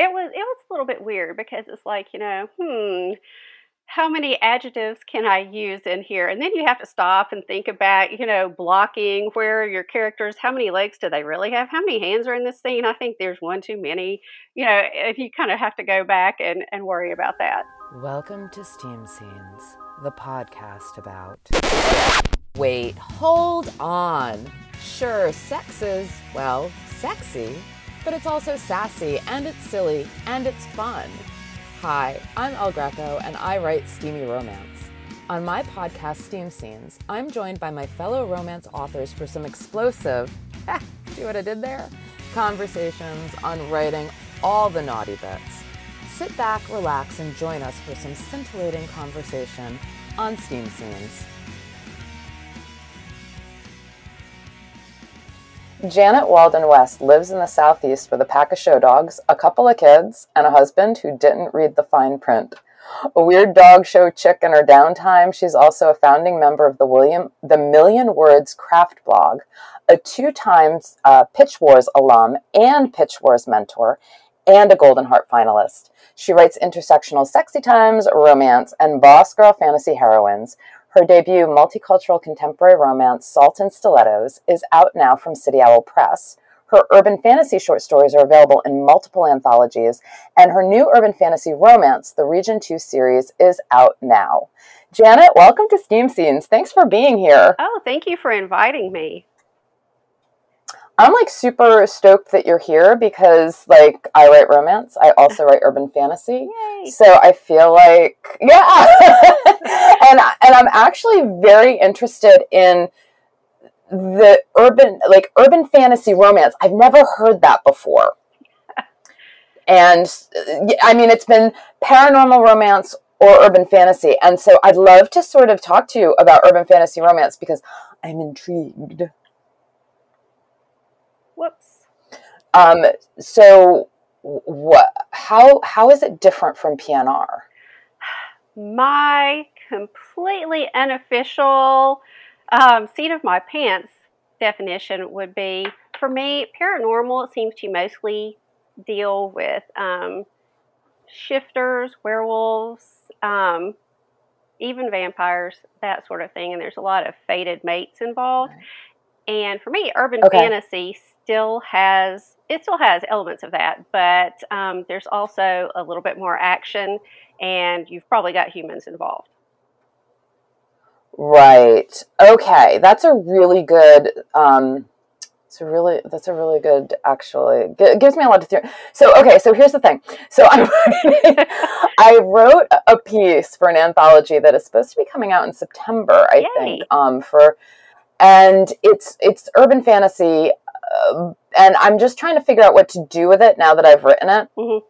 it was it was a little bit weird because it's like you know, hmm, how many adjectives can I use in here? And then you have to stop and think about, you know, blocking where your characters, how many legs do they really have? How many hands are in this scene? I think there's one too many. You know, if you kind of have to go back and, and worry about that. Welcome to Steam Scenes, the podcast about. Wait, hold on. Sure, sex is, well, sexy, but it's also sassy and it's silly and it's fun. Hi, I'm El Greco and I write steamy romance. On my podcast, Steam Scenes, I'm joined by my fellow romance authors for some explosive, see what I did there? Conversations on writing all the naughty bits. Sit back, relax, and join us for some scintillating conversation on Steam Scenes. Janet Walden West lives in the Southeast with a pack of show dogs, a couple of kids, and a husband who didn't read the fine print. A weird dog show chick in her downtime, she's also a founding member of the William the Million Words Craft blog, a two times uh, Pitch Wars alum and Pitch Wars mentor, and a Golden Heart finalist. She writes intersectional sexy times, romance, and boss girl fantasy heroines. Her debut multicultural contemporary romance, Salt and Stilettos, is out now from City Owl Press. Her urban fantasy short stories are available in multiple anthologies, and her new urban fantasy romance, the Region 2 series, is out now. Janet, welcome to Steam Scenes. Thanks for being here. Oh, thank you for inviting me. I'm like super stoked that you're here because like I write romance. I also write urban fantasy. Yay. So I feel like yeah. and and I'm actually very interested in the urban like urban fantasy romance. I've never heard that before. And I mean it's been paranormal romance or urban fantasy. And so I'd love to sort of talk to you about urban fantasy romance because I'm intrigued. Whoops. Um, so what how how is it different from PNR? My completely unofficial um, seat of my pants definition would be for me, paranormal it seems to mostly deal with um, shifters, werewolves, um, even vampires, that sort of thing. And there's a lot of fated mates involved. And for me, urban Okay. fantasy still has it still has elements of that, but um, there's also a little bit more action, and you've probably got humans involved. Right. Okay. That's a really good um it's a really that's a really good actually g- gives me a lot to think. So okay, so here's the thing. So I'm I wrote a piece for an anthology that is supposed to be coming out in September, I Yay. think. Um for and it's it's urban fantasy uh, and I'm just trying to figure out what to do with it now that I've written it. Mhm.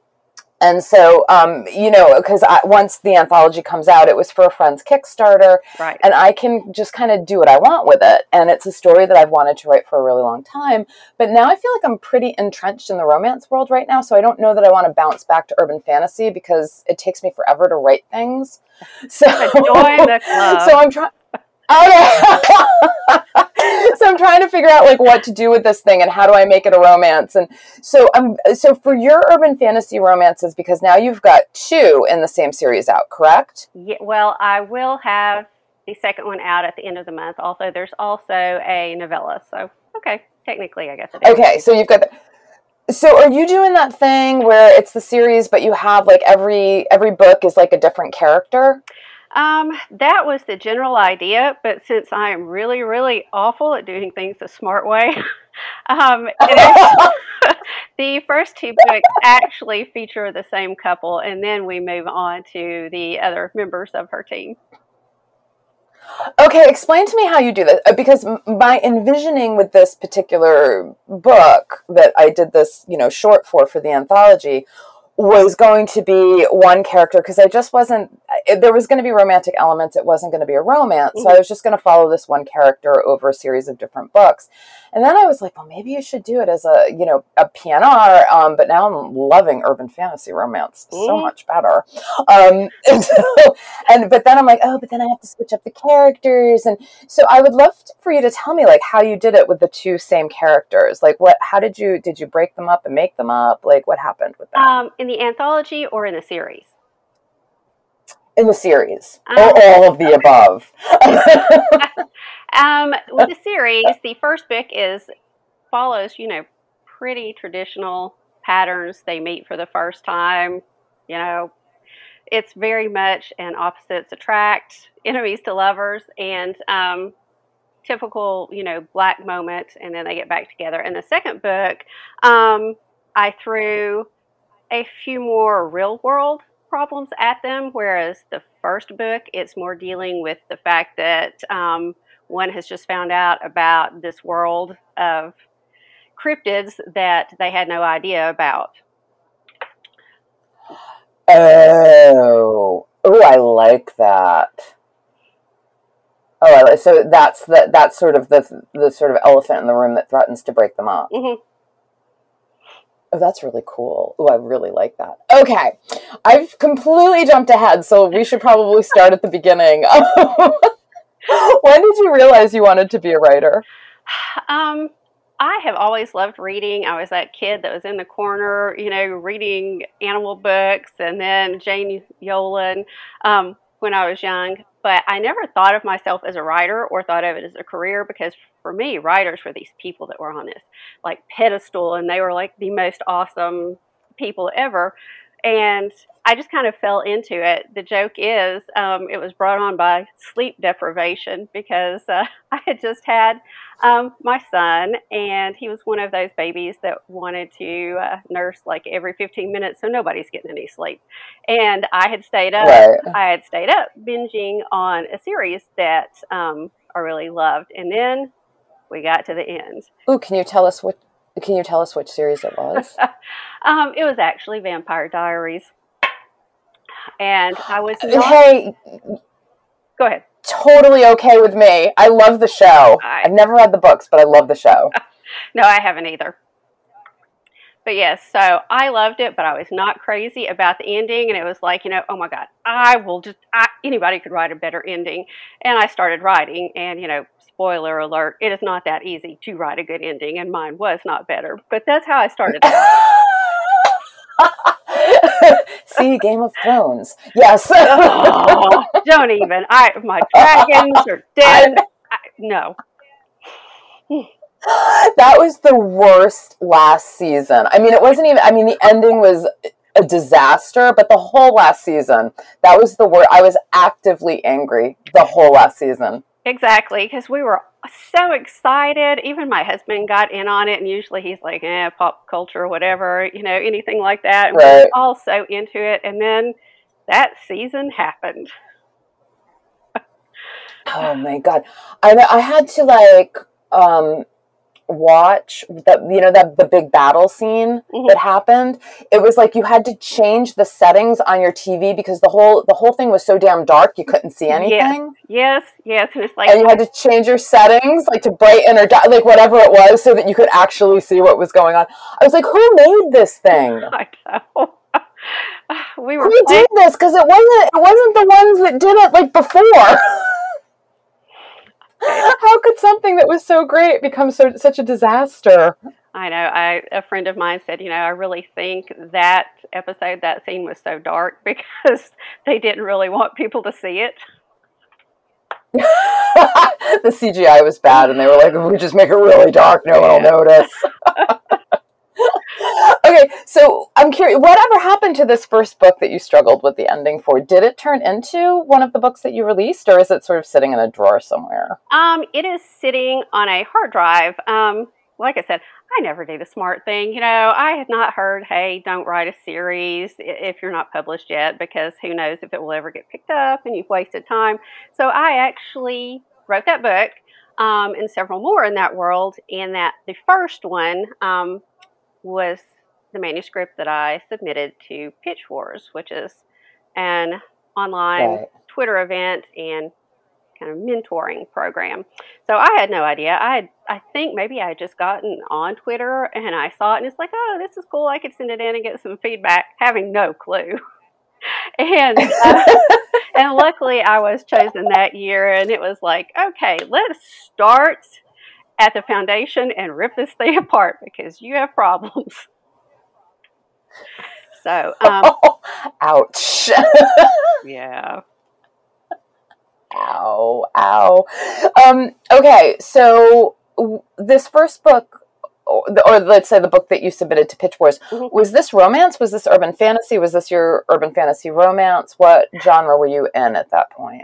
And so, um, you know, because once the anthology comes out, it was for a friend's Kickstarter, Right. and I can just kind of do what I want with it. And it's a story that I've wanted to write for a really long time. But now I feel like I'm pretty entrenched in the romance world right now. So I don't know that I want to bounce back to urban fantasy because it takes me forever to write things. So, Join the club. so I'm trying. So I'm trying to figure out like what to do with this thing and how do I make it a romance. And so I'm so for your urban fantasy romances because now you've got two in the same series out, correct? Yeah, well, I will have the second one out at the end of the month. Also, there's also a novella. So, okay, technically, I guess it is. Okay, so you've got. The, so are you doing that thing where it's the series, but you have like every every book is like a different character? Um, that was the general idea, but since I am really, really awful at doing things the smart way, um, the first two books actually feature the same couple, and then we move on to the other members of her team. Okay, explain to me how you do that uh, because my envisioning with this particular book that I did this, you know, short for for the anthology was going to be one character because I just wasn't it, there was going to be romantic elements. It wasn't going to be a romance. Mm-hmm. So I was just going to follow this one character over a series of different books. And then I was like, well, maybe you should do it as a, you know, a PNR. Um, but now I'm loving urban fantasy romance so Mhm. much better. Um, and, so, and, but then I'm like, oh, but then I have to switch up the characters. And so I would love to, for you to tell me like how you did it with the two same characters. Like what, how did you, did you break them up and make them up? Like what happened with that Um, in the anthology or in the series? In the series Um, or all of the above? Um, with the series, the first book is follows, you know, pretty traditional patterns. They meet for the first time. You know, it's very much an opposites attract, enemies to lovers, and um, typical, you know, black moment, and then they get back together. In the second book, um, I threw a few more real world problems at them, whereas the first book, it's more dealing with the fact that um, one has just found out about this world of cryptids that they had no idea about. Oh, oh, I like that. Oh, I like, so that's the that's sort of the the sort of elephant in the room that threatens to break them up. hmm Oh, that's really cool. Oh, I really like that. Okay, I've completely jumped ahead, so we should probably start at the beginning. when did you realize you wanted to be a writer? Um, I have always loved reading. I was that kid that was in the corner, you know, reading animal books and then Jane Yolen um, when I was young. But I never thought of myself as a writer or thought of it as a career because for me, writers were these people that were on this like pedestal and they were like the most awesome people ever. And I just kind of fell into it. The joke is, um, it was brought on by sleep deprivation because uh, I had just had um, my son, and he was one of those babies that wanted to uh, nurse like every 15 minutes, so nobody's getting any sleep. And I had stayed up. Right. I had stayed up binging on a series that um, I really loved, and then we got to the end. Ooh, can you tell us what? Can you tell us which series it was? Um, it was actually Vampire Diaries, and I was not. hey, Go ahead. totally okay with me. I love the show. I- I've never read the books, but I love the show. No, I haven't either. But yes, so I loved it, but I was not crazy about the ending, and it was like, you know, oh my god, I will just I, anybody could write a better ending, and I started writing, and you know, spoiler alert, it is not that easy to write a good ending, and mine was not better, but that's how I started. See, Game of Thrones. Yes. oh, don't even. I my dragons are dead. I, no, that was the worst last season. I mean, it wasn't even. I mean, the ending was a disaster, but the whole last season, that was the worst. I was actively angry the whole last season. Exactly, because we were so excited. Even my husband got in on it, and usually he's like, "eh, pop culture, whatever, you know, anything like that." And we're all so into it, and then that season happened. Oh my god! I I had to like um watch that you know that the big battle scene Mhm. that happened. It was like you had to change the settings on your TV because the whole the whole thing was so damn dark you couldn't see anything. Yes, yes, and it's like, and you had to change your settings like to brighten or di- like whatever it was so that you could actually see what was going on i was like who made this thing I know. we were who playing, did this because it wasn't it wasn't the ones that did it like before how could something that was so great become so such a disaster I know. I a friend of mine said, you know, I really think that episode, that scene was so dark because they didn't really want people to see it. the cgi was bad and they were like if we just make it really dark no one will notice okay so i'm curious whatever happened to this first book that you struggled with the ending for did it turn into one of the books that you released or is it sort of sitting in a drawer somewhere Um, it is sitting on a hard drive. Um, like I said, I never do the smart thing. You know, I had not heard, hey, don't write a series if you're not published yet, because who knows if it will ever get picked up and you've wasted time. So I actually wrote that book um, and several more in that world, and that the first one um, was the manuscript that I submitted to Pitch Wars, which is an online Right. Twitter event and kind of mentoring program. So I had no idea. I had, I think maybe I had just gotten on Twitter and I saw it and it's like, oh, this is cool. I could send it in and get some feedback, having no clue. and uh, and luckily I was chosen that year and it was like, okay, let's start at the foundation and rip this thing apart because you have problems. So, um, Ouch. yeah. ow. Ow. Um, okay, so w- this first book, or, or let's say the book that you submitted to Pitch Wars, Mhm. was this romance? Was this urban fantasy? Was this your urban fantasy romance? What genre were you in at that point?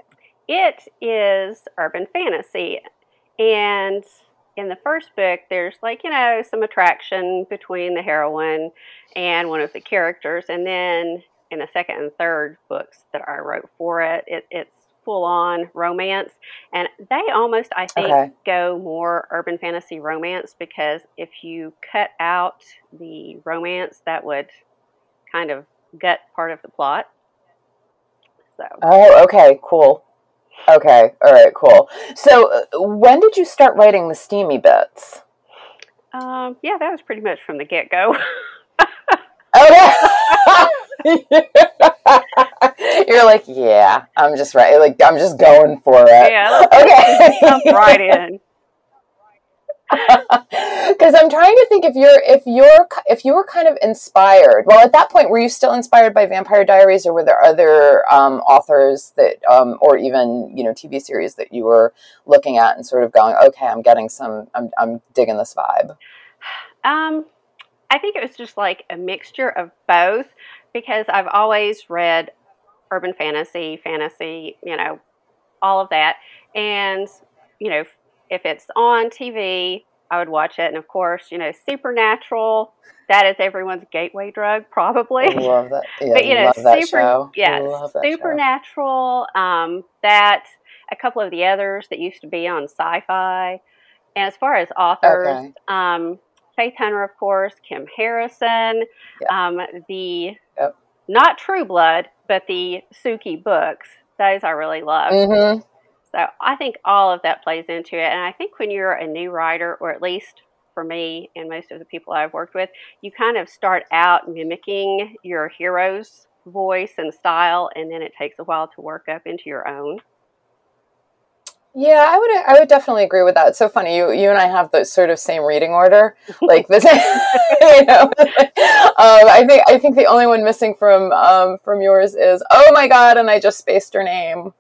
It is urban fantasy. And in the first book, there's like, you know, some attraction between the heroine and one of the characters. And then in the second and third books that I wrote for it, it it's full on romance. And they almost, I think, Okay. go more urban fantasy romance because if you cut out the romance, that would kind of gut part of the plot. So. Oh, okay, cool. Okay, all right, cool. So, uh, when did you start writing the steamy bits? Um, yeah, that was pretty much from the get go. Okay. You're like, yeah, I'm just right. Like, I'm just going for it. yeah, Okay. jump right in. Because I'm trying to think if you're if you're if you were kind of inspired. Well, at that point, were you still inspired by Vampire Diaries, or were there other um, authors that, um, or even you know, TV series that you were looking at and sort of going, okay, I'm getting some, I'm I'm digging this vibe. Um, I think it was just like a mixture of both because I've always read urban fantasy, fantasy, you know, all of that. And, you know, if it's on TV, I would watch it. And of course, you know, Supernatural, that is everyone's gateway drug, probably. Love that. Yeah, but you know, love that super, show. yeah, love that show. supernatural. Um, that a couple of the others that used to be on Sci-Fi, and as far as authors, Okay. um, Faith Hunter, of course, Kim Harrison, Yeah. um, the Yep. not True Blood, but the Sookie books. Those I really love. Mm-hmm. So I think all of that plays into it. And I think when you're a new writer, or at least for me and most of the people I've worked with, you kind of start out mimicking your hero's voice and style, and then it takes a while to work up into your own. Yeah, I would I would definitely agree with that. It's so funny. You you and I have the sort of same reading order. Like this you know. Um, I think I think the only one missing from um, from yours is oh my god, and I just spaced her name.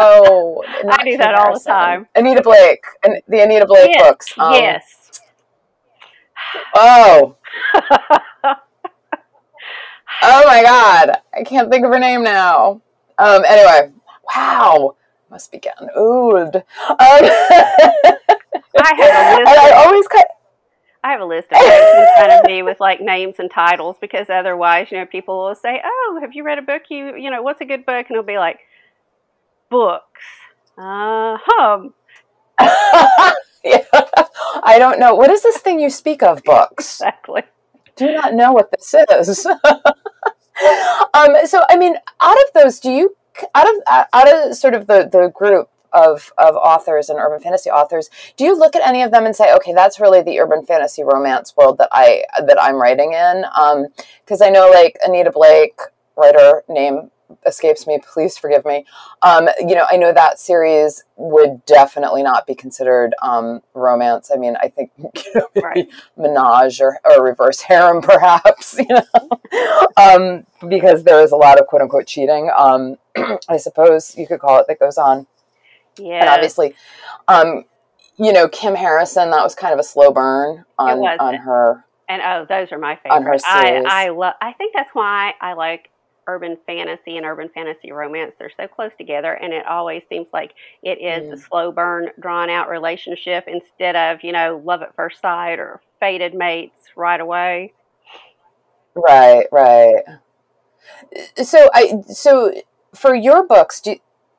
Oh, not do that all the time. Anita Blake and the Anita Blake yes, books. Um, yes. Oh, oh my god, I can't think of her name now. Um. Anyway, wow, must be getting old. Um, I have a list. and I Of, always cut. I have a list of notes in front of me with like names and titles because otherwise, you know, people will say, "Oh, have you read a book? You, you know, what's a good book?" And it'll be like, "Books." Uh huh. yeah. I don't know. What is this thing you speak of, books? Exactly. Do not know what this is. um, so, I mean, out of those, do you, out of, out of sort of the, the group of, of authors and urban fantasy authors, do you look at any of them and say, okay, that's really the urban fantasy romance world that I, that I'm writing in? Um, cause I know like Anita Blake, writer name escapes me please forgive me um, you know i know that series would definitely not be considered um, romance i mean i think you know, Right. menage or, or reverse harem perhaps you know um, because there is a lot of quote unquote cheating um, i suppose you could call it that goes on Yeah. and obviously um, you know kim harrison that was kind of a slow burn on, on her And oh, those are my On her favorite. I. I love. I think that's why I like urban fantasy and urban fantasy romance. They're so close together, and it always seems like it is a Mm. slow burn, drawn out relationship instead of you know love at first sight or fated mates right away. Right, right. So I so for your books, do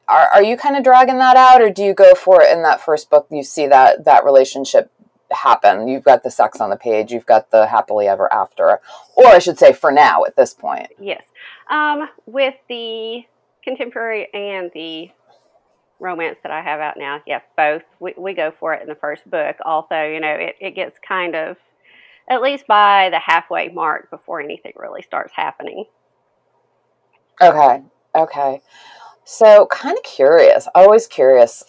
are are you kind of dragging that out, or do you go for it in that first book? You see that that relationship happen. You've got the sex on the page. You've got the happily ever after, or I should say, for now at this point. Yes. Um, with the contemporary and the romance that I have out now, yeah, both. We, we go for it in the first book. Also, you know, it, it gets kind of, at least by the halfway mark before anything really starts happening. Okay. Okay. So, kind of curious, always curious.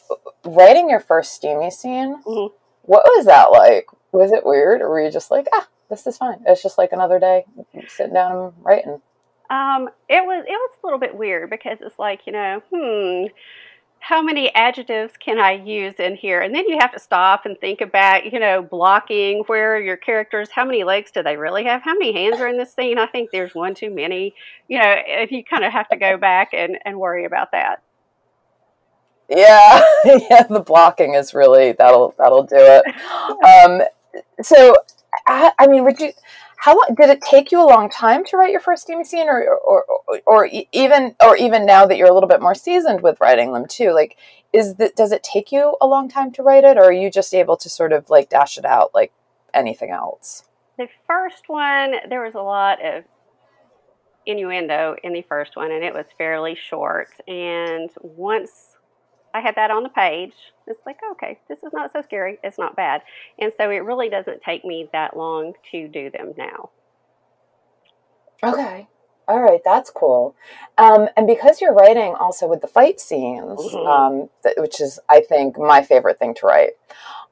Writing your first steamy scene, Mhm. what was that like? Was it weird, or were you just like, ah, this is fine? It's just like another day sitting down and writing. Um, it was it was a little bit weird because it's like you know, hmm, how many adjectives can I use in here? And then you have to stop and think about you know blocking where your characters, how many legs do they really have? How many hands are in this scene? I think there's one too many. You know, if you kind of have to go back and and worry about that. Yeah, yeah. The blocking is really that'll that'll do it. Um, so, I, I mean, would you? How did it take you a long time to write your first steamy scene, or or, or or even or even now that you're a little bit more seasoned with writing them too? Like, is that does it take you a long time to write it, or are you just able to sort of like dash it out like anything else? The first one, there was a lot of innuendo in the first one, and it was fairly short. And once I had that on the page, it's like, okay, this is not so scary. It's not bad. And so it really doesn't take me that long to do them now. Okay. All right, that's cool. Um, and because you're writing also with the fight scenes, Mhm. um, th- which is, I think, my favorite thing to write,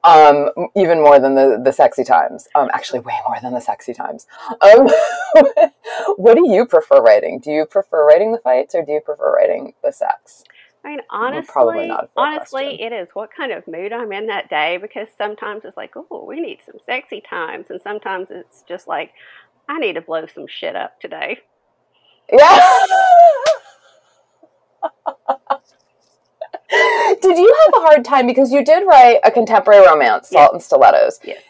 um, even more than the, the sexy times. Um, actually, way more than the sexy times. Um, what do you prefer writing? Do you prefer writing the fights or do you prefer writing the sex? I mean, honestly, probably not a fair honestly, question. it is what kind of mood I'm in that day because sometimes it's like, oh, we need some sexy times, and sometimes it's just like, I need to blow some shit up today. Yeah. did you have a hard time because you did write a contemporary romance, Salt and Stilettos? Yes.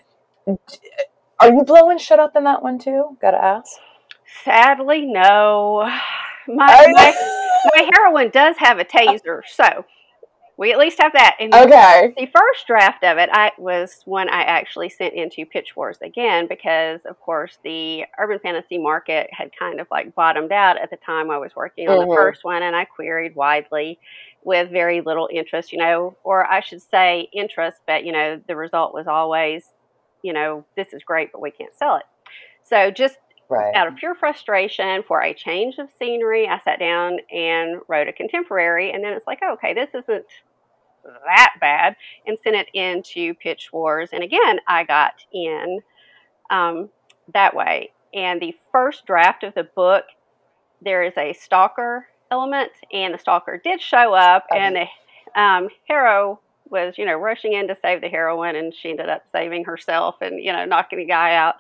Are you blowing shit up in that one too? Gotta ask. Sadly, no. My, my, my heroine does have a taser, so we at least have that. And okay. the first draft of it, I was one I actually sent into Pitch Wars again because, of course, the urban fantasy market had kind of like bottomed out at the time I was working on Mhm. the first one, and I queried widely with very little interest, you know, or I should say interest, but you know, the result was always, you know, this is great, but we can't sell it. So just Right. out of pure frustration for a change of scenery, I sat down and wrote a contemporary, and then it's like, okay, this isn't that bad, and sent it into Pitch Wars. And again, I got in um, that way. And the first draft of the book, there is a stalker element, and the stalker did show up, and the um, hero was, you know, rushing in to save the heroine, and she ended up saving herself and, you know, knocking the guy out.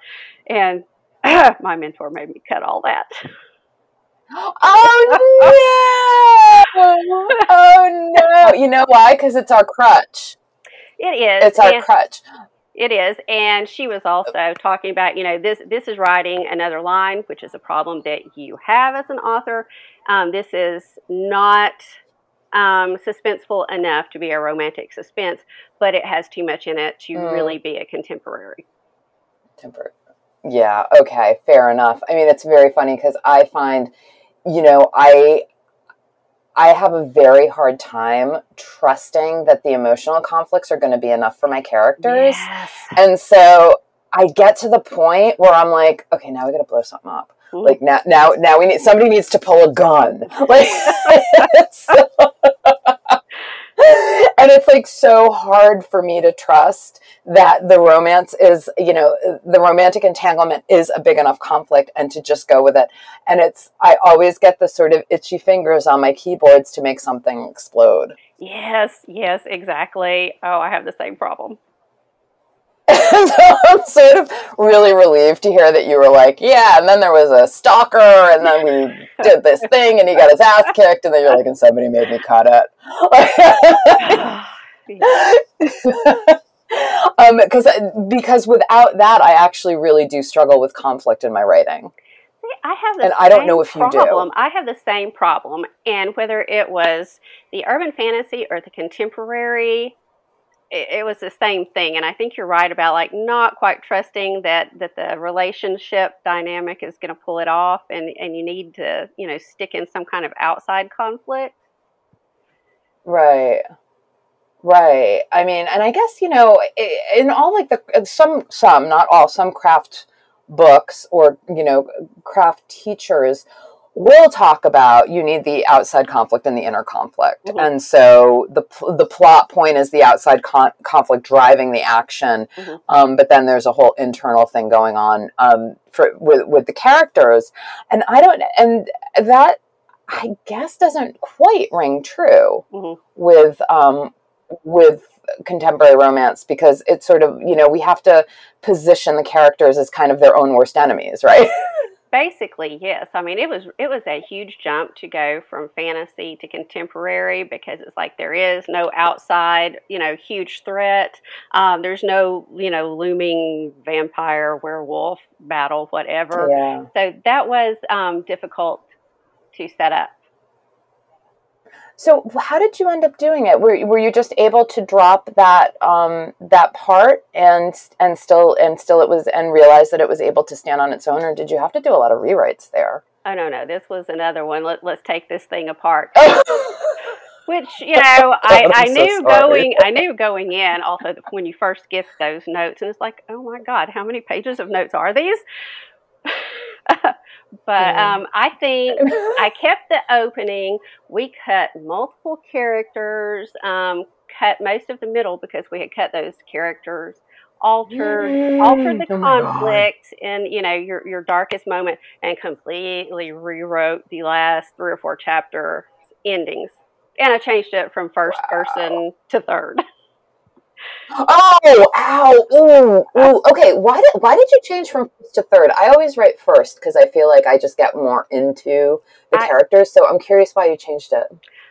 And my mentor made me cut all that. Oh no! Oh no! You know why? Because it's our crutch. It is. It's our and- crutch. It is, and she was also talking about, you know, this this is writing another line, which is a problem that you have as an author. Um, this is not um, suspenseful enough to be a romantic suspense, but it has too much in it to Mm. really be a contemporary. Temper. Yeah. Okay. Fair enough. I mean, it's very funny because I find, you know, I I have a very hard time trusting that the emotional conflicts are going to be enough for my characters. Yes. And so I get to the point where I'm like, okay, now we got to blow something up. Mhm. Like now, now, now we need somebody needs to pull a gun. Like, so- and it's like so hard for me to trust that the romance is, you know, the romantic entanglement is a big enough conflict, and to just go with it. And it's, I always get the sort of itchy fingers on my keyboards to make something explode. Yes, yes, exactly. Oh, I have the same problem. so I'm sort of really relieved to hear that you were like, yeah, and then there was a stalker, and then we did this thing, and he got his ass kicked, and then you're like, and somebody made me cut it. um, because because without that, I actually really do struggle with conflict in my writing. See, I have the And I don't know if you do. I have the same problem, and whether it was the urban fantasy or the contemporary, it, it, was the same thing. And I think you're right about like not quite trusting that that the relationship dynamic is going to pull it off, and and you need to you know stick in some kind of outside conflict. Right. Right. I mean, and I guess you know, in all like the some some not all some craft books or you know craft teachers will talk about you need the outside conflict and the inner conflict mm-hmm. and so the the plot point is the outside con- conflict driving the action mm-hmm. um, but then there's a whole internal thing going on um, for with with the characters and i don't and that i guess doesn't quite ring true mm-hmm. with um, with contemporary romance because it's sort of you know we have to position the characters as kind of their own worst enemies right basically yes. I mean it was it was a huge jump to go from fantasy to contemporary because it's like there is no outside you know huge threat. Um, there's no you know looming vampire werewolf battle whatever. Yeah. so that was um, difficult to set up so how did you end up doing it? Were, were you just able to drop that um, that part and and still and still it was and realize that it was able to stand on its own, or did you have to do a lot of rewrites there? Oh no, no, this was another one. Let, let's take this thing apart. Which you know, I, I knew so going, I knew going in. Also, when you first get those notes, and it's like, oh my god, how many pages of notes are these? But um, I think I kept the opening. We cut multiple characters, um, cut most of the middle because we had cut those characters, altered altered the oh conflict in you know your your darkest moment, and completely rewrote the last three or four chapter endings. And I changed it from first wow. person to third. Oh, ow, ooh, ooh. Okay, why did why did you change from first to third? I always write first because I feel like I just get more into the I, characters. So I'm curious why you changed it.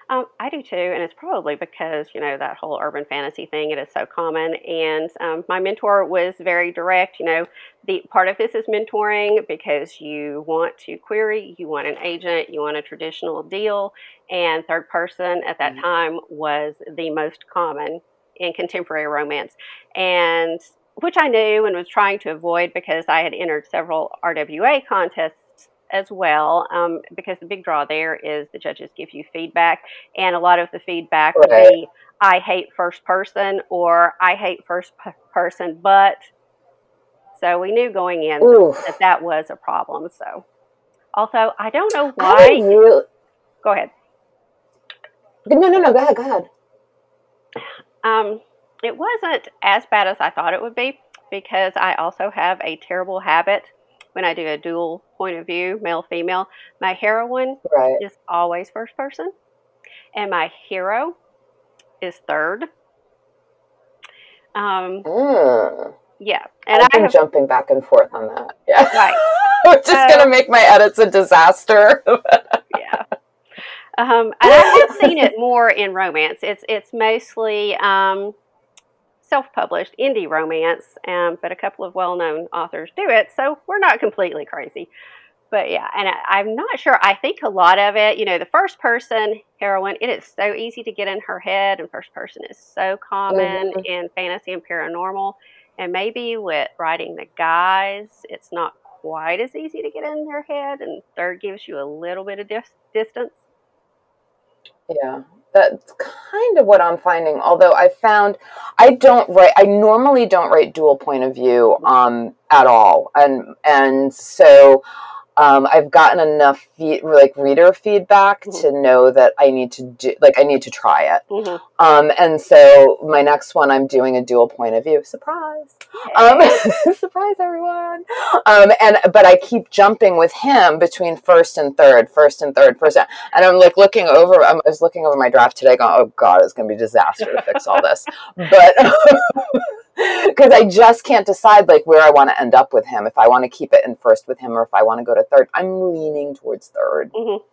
Um, I do too, and it's probably because you know that whole urban fantasy thing. It is so common, and um, my mentor was very direct. You know, the part of this is mentoring because you want to query, you want an agent, you want a traditional deal, and third person at that mm-hmm. time was the most common in contemporary romance, and which I knew and was trying to avoid because I had entered several RWA contests as well. Um, because the big draw there is the judges give you feedback, and a lot of the feedback would be I hate first person or I hate first p- person, but so we knew going in Oof. that that was a problem. So, also, I don't know why. Really... Go ahead. No, no, no. Go ahead. Go ahead. Um, it wasn't as bad as I thought it would be because I also have a terrible habit when I do a dual point of view, male female. My heroine right. is always first person, and my hero is third. Um, mm. Yeah, and I've been have, jumping back and forth on that. Yeah, right. Which is uh, going to make my edits a disaster. Um, and I have seen it more in romance. It's it's mostly um, self-published indie romance, um, but a couple of well-known authors do it, so we're not completely crazy. But yeah, and I, am not sure. I think a lot of it, you know, the first person heroine, it is so easy to get in her head, and first person is so common mm-hmm. in fantasy and paranormal. And maybe with writing the guys, it's not quite as easy to get in their head, and third gives you a little bit of dis- distance. Yeah, that's kind of what I'm finding. Although I found I don't write, I normally don't write dual point of view um, at all, and and so um, I've gotten enough fe- like reader feedback mm-hmm. to know that I need to do like I need to try it. Mm-hmm. Um, and so my next one, I'm doing a dual point of view. Surprise! Um, surprise, everyone! Um, and but I keep jumping with him between first and third, first and third, first, and I'm like looking over. I was looking over my draft today, going, "Oh God, it's going to be a disaster to fix all this," but because I just can't decide like where I want to end up with him. If I want to keep it in first with him, or if I want to go to third. I'm leaning towards 3rd i mm-hmm.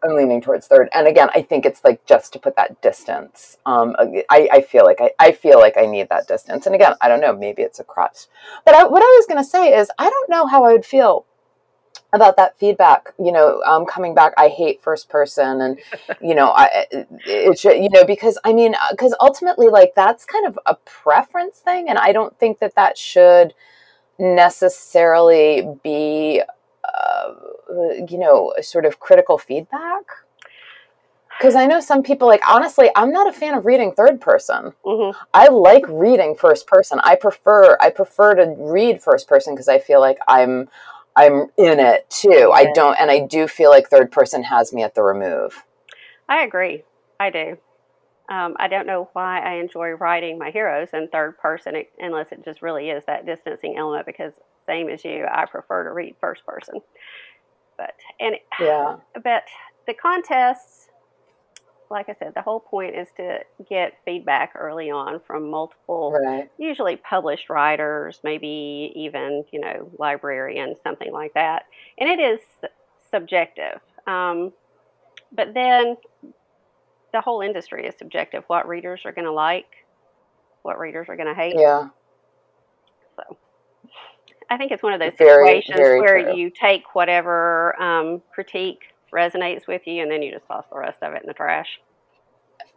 I'm leaning towards third, and again, I think it's like just to put that distance. Um, I, I feel like I, I feel like I need that distance, and again, I don't know. Maybe it's a crutch, but I, what I was going to say is I don't know how I would feel about that feedback you know um, coming back i hate first person and you know i it should you know because i mean because ultimately like that's kind of a preference thing and i don't think that that should necessarily be uh, you know sort of critical feedback because I know some people like honestly, I'm not a fan of reading third person. Mm-hmm. I like reading first person. I prefer I prefer to read first person because I feel like I'm I'm in it too. I don't and I do feel like third person has me at the remove. I agree. I do. Um, I don't know why I enjoy writing my heroes in third person unless it just really is that distancing element because same as you, I prefer to read first person. But and yeah, but the contests like I said, the whole point is to get feedback early on from multiple, right. usually published writers, maybe even, you know, librarians, something like that. And it is subjective. Um, but then the whole industry is subjective. What readers are going to like, what readers are going to hate. Yeah. So I think it's one of those very, situations very where true. you take whatever um, critique resonates with you, and then you just toss the rest of it in the trash.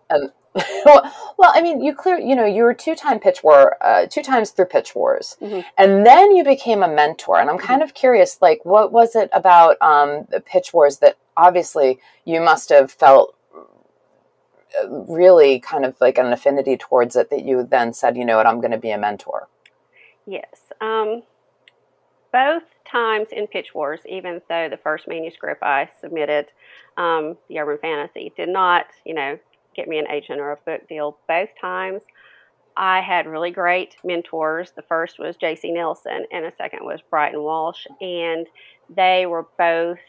Um, well, well, I mean, you clear, you know, you were two time pitch war, uh, two times through pitch wars, mm-hmm. and then you became a mentor. And I'm mm-hmm. kind of curious, like, what was it about um, the pitch wars that obviously you must have felt uh, really kind of like an affinity towards it that you then said, you know what, I'm going to be a mentor. Yes. Um, both times in Pitch Wars, even though the first manuscript I submitted, um, the Urban Fantasy, did not, you know, get me an agent or a book deal. Both times I had really great mentors. The first was JC Nelson, and the second was Brighton Walsh. And they were both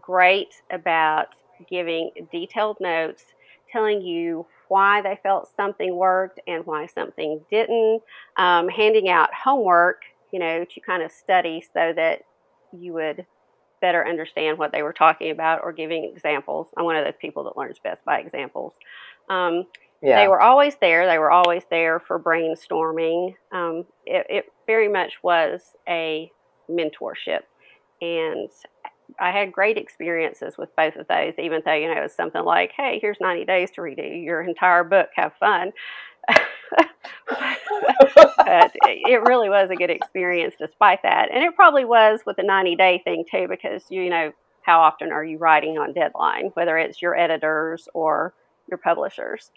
great about giving detailed notes, telling you why they felt something worked and why something didn't, um, handing out homework, you know, to kind of study so that you would better understand what they were talking about or giving examples. I'm one of those people that learns best by examples. Um, yeah. They were always there. They were always there for brainstorming. Um, it, it, very much was a mentorship. And I had great experiences with both of those, even though, you know, it was something like, hey, here's 90 days to redo your entire book. Have fun. but it really was a good experience despite that. And it probably was with the 90 day thing too, because you know, how often are you writing on deadline, whether it's your editors or your publishers.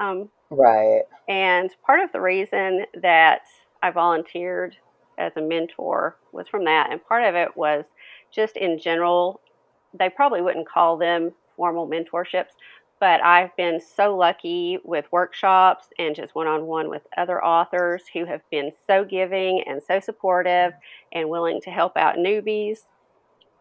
Um, right. And part of the reason that I volunteered as a mentor was from that. And part of it was just in general, they probably wouldn't call them formal mentorships, but I've been so lucky with workshops and just one on one with other authors who have been so giving and so supportive and willing to help out newbies.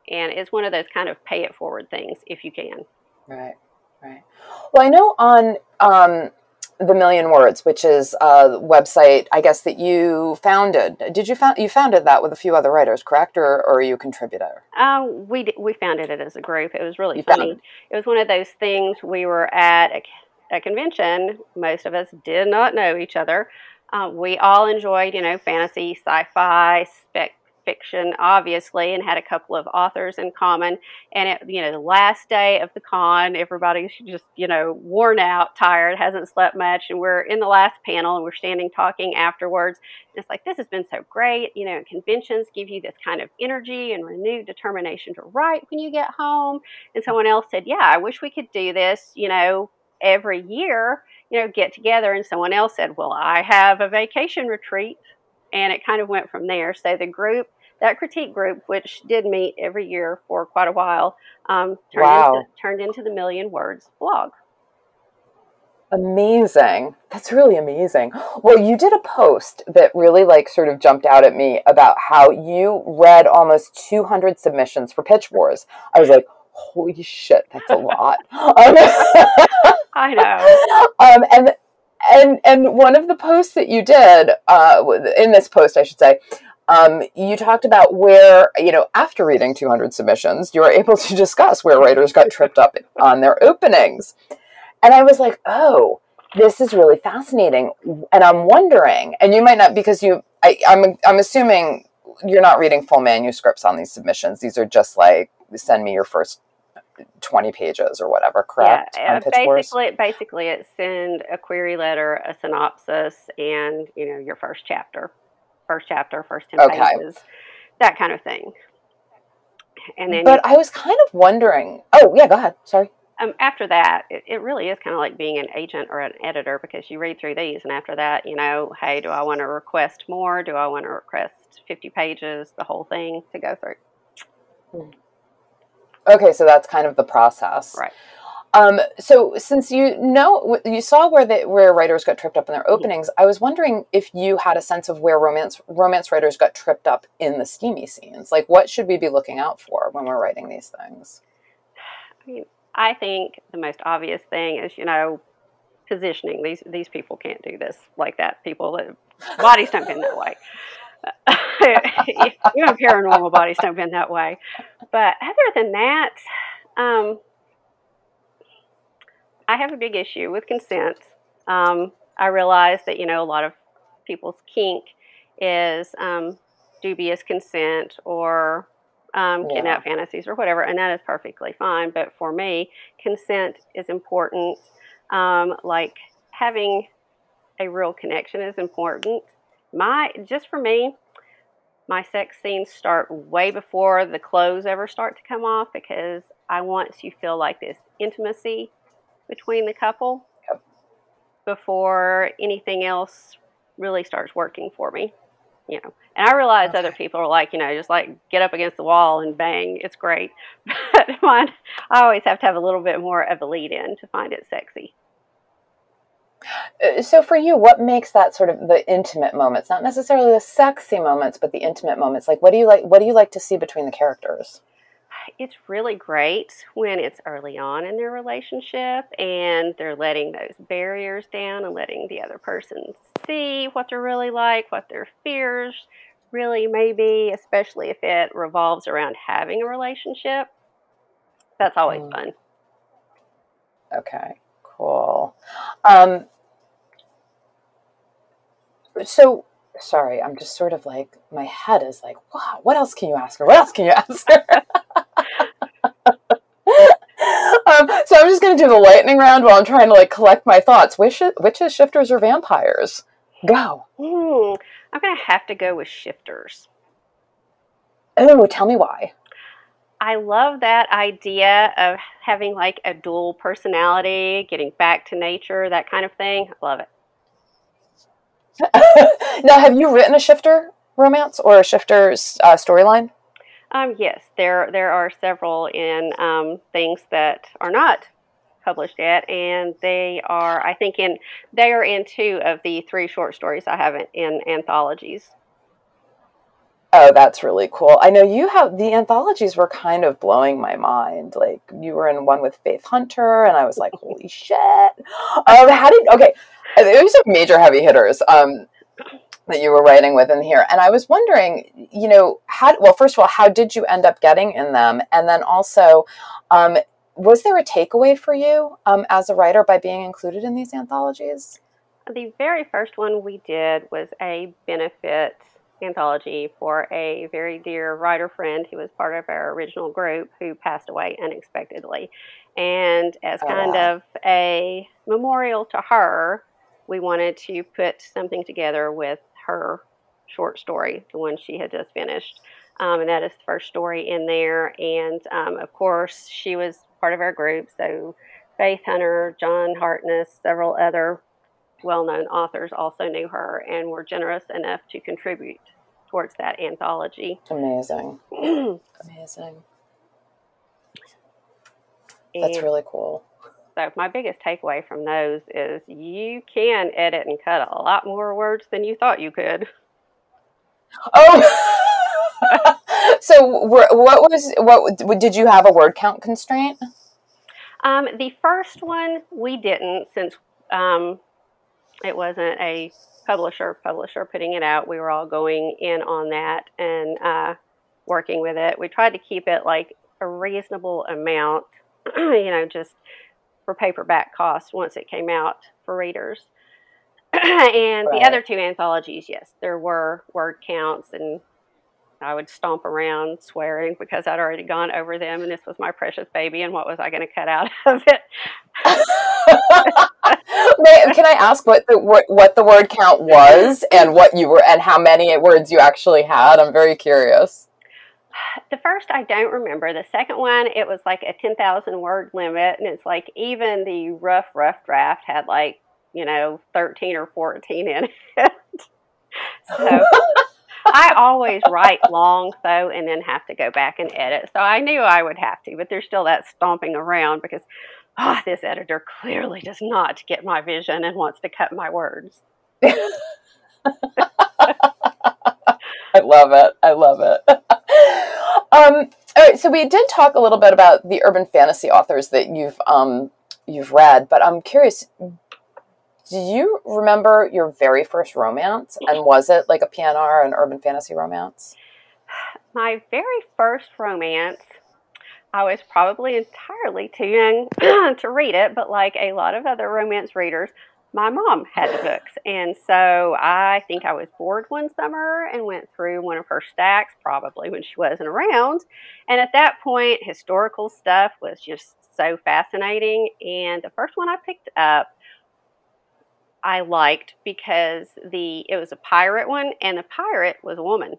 And it's one of those kind of pay it forward things if you can. Right, right. Well, I know on um, the Million Words, which is a website, I guess that you founded. Did you found you founded that with a few other writers, correct, or, or are you a contributor? Um, we we founded it as a group. It was really you funny. It was one of those things. We were at a, a convention. Most of us did not know each other. Uh, we all enjoyed, you know, fantasy, sci-fi, spec fiction, obviously, and had a couple of authors in common. And it, you know, the last day of the con, everybody's just, you know, worn out, tired, hasn't slept much, and we're in the last panel and we're standing talking afterwards. And it's like this has been so great. You know, conventions give you this kind of energy and renewed determination to write when you get home. And someone else said, "Yeah, I wish we could do this." You know, every year. You know, get together. And someone else said, "Well, I have a vacation retreat." And it kind of went from there. So the group, that critique group, which did meet every year for quite a while, um, turned, wow. into, turned into the Million Words blog. Amazing. That's really amazing. Well, you did a post that really like sort of jumped out at me about how you read almost 200 submissions for Pitch Wars. I was like, holy shit, that's a lot. I know. Um, and and and one of the posts that you did uh, in this post, I should say, um, you talked about where you know after reading 200 submissions, you were able to discuss where writers got tripped up on their openings, and I was like, oh, this is really fascinating, and I'm wondering, and you might not because you, I, I'm I'm assuming you're not reading full manuscripts on these submissions. These are just like send me your first 20 pages or whatever, correct? Yeah, uh, basically, basically, it's send a query letter, a synopsis, and you know your first chapter, first chapter, first 10 okay. pages, that kind of thing. And then, but you, I was kind of wondering. Oh, yeah, go ahead. Sorry. Um, after that, it, it really is kind of like being an agent or an editor because you read through these, and after that, you know, hey, do I want to request more? Do I want to request 50 pages, the whole thing to go through? Okay, so that's kind of the process. Right. Um, so since you know you saw where the where writers got tripped up in their mm-hmm. openings, I was wondering if you had a sense of where romance romance writers got tripped up in the steamy scenes. Like what should we be looking out for when we're writing these things? I mean, I think the most obvious thing is, you know, positioning. These these people can't do this like that. People bodies don't bend that way. Even paranormal bodies don't bend that way. But other than that, um, I have a big issue with consent. Um, I realize that you know a lot of people's kink is um, dubious consent or um, yeah. kidnap fantasies or whatever, and that is perfectly fine. But for me, consent is important. Um, like having a real connection is important. My just for me, my sex scenes start way before the clothes ever start to come off because I want to feel like this intimacy between the couple yep. before anything else really starts working for me. You know, and I realize okay. other people are like, you know, just like get up against the wall and bang, it's great. But mine, I always have to have a little bit more of a lead in to find it sexy. Uh, so for you what makes that sort of the intimate moments not necessarily the sexy moments but the intimate moments? Like what do you like what do you like to see between the characters? It's really great when it's early on in their relationship and they're letting those barriers down and letting the other person see what they're really like what their fears really may be especially if it revolves around having a relationship. That's always mm. fun. Okay cool. Um, so sorry, I'm just sort of like my head is like, wow, what else can you ask her? What else can you ask her? um, so I'm just going to do the lightning round while I'm trying to like collect my thoughts. Which witches, shifters, or vampires? Go. Mm, I'm going to have to go with shifters. Oh, tell me why. I love that idea of having like a dual personality, getting back to nature, that kind of thing. I love it. now, have you written a shifter romance or a shifter's uh, storyline? Um, yes, there there are several in um, things that are not published yet, and they are, I think, in they are in two of the three short stories I have in, in anthologies. Oh, that's really cool. I know you have the anthologies were kind of blowing my mind. Like you were in one with Faith Hunter, and I was like, "Holy shit!" Um, how did okay? It was major heavy hitters um, that you were writing with in here, and I was wondering, you know, how? Well, first of all, how did you end up getting in them, and then also, um, was there a takeaway for you um, as a writer by being included in these anthologies? The very first one we did was a benefit anthology for a very dear writer friend who was part of our original group who passed away unexpectedly. And as oh, kind wow. of a memorial to her, we wanted to put something together with her short story, the one she had just finished. Um, and that is the first story in there. And um, of course, she was part of our group. So Faith Hunter, John Hartness, several other well known authors also knew her and were generous enough to contribute towards that anthology. Amazing. Amazing. That's really cool. So my biggest takeaway from those is you can edit and cut a lot more words than you thought you could. Oh. so what was what did you have a word count constraint? Um, the first one we didn't since um, it wasn't a publisher publisher putting it out. We were all going in on that and uh, working with it. We tried to keep it like a reasonable amount, you know, just for paperback costs once it came out for readers. and right. the other two anthologies, yes, there were word counts and I would stomp around swearing because I'd already gone over them and this was my precious baby and what was I going to cut out of it? Can I ask what the what the word count was and what you were and how many words you actually had? I'm very curious. The first I don't remember. The second one it was like a 10,000 word limit and it's like even the rough rough draft had like, you know, 13 or 14 in it. so I always write long though and then have to go back and edit. So I knew I would have to, but there's still that stomping around because oh, this editor clearly does not get my vision and wants to cut my words. I love it. I love it. um, all right, so we did talk a little bit about the urban fantasy authors that you've um, you've read, but I'm curious. Do you remember your very first romance, and was it like a PNR, an urban fantasy romance? My very first romance I was probably entirely too young to read it, but like a lot of other romance readers, my mom had the books. And so I think I was bored one summer and went through one of her stacks, probably when she wasn't around. And at that point, historical stuff was just so fascinating. And the first one I picked up, I liked because the it was a pirate one, and the pirate was a woman.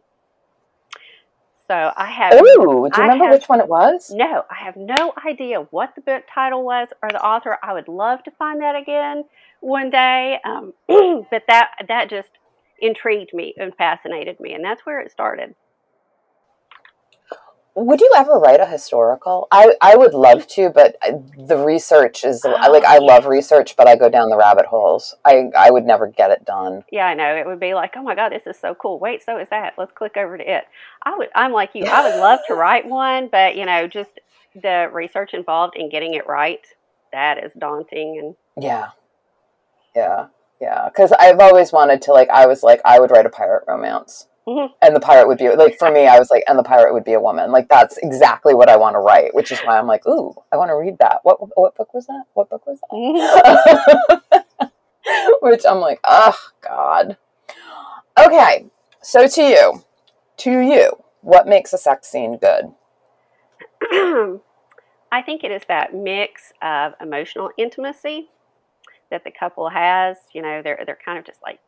So I have. Ooh, do you I remember have, which one it was? No, I have no idea what the book title was or the author. I would love to find that again one day, um, but that that just intrigued me and fascinated me, and that's where it started. Would you ever write a historical? I, I would love to, but the research is oh, like I love research, but I go down the rabbit holes. I I would never get it done. Yeah, I know. It would be like, oh my god, this is so cool. Wait, so is that? Let's click over to it. I would. I'm like you. I would love to write one, but you know, just the research involved in getting it right, that is daunting. And yeah, yeah, yeah. Because I've always wanted to like. I was like, I would write a pirate romance Mm-hmm. And the pirate would be like for me, I was like, and the pirate would be a woman. Like that's exactly what I want to write, which is why I'm like, ooh, I want to read that. What what book was that? What book was that? Mm-hmm. which I'm like, oh God. Okay, so to you, to you, what makes a sex scene good? I think it is that mix of emotional intimacy that the couple has. You know, they're they're kind of just like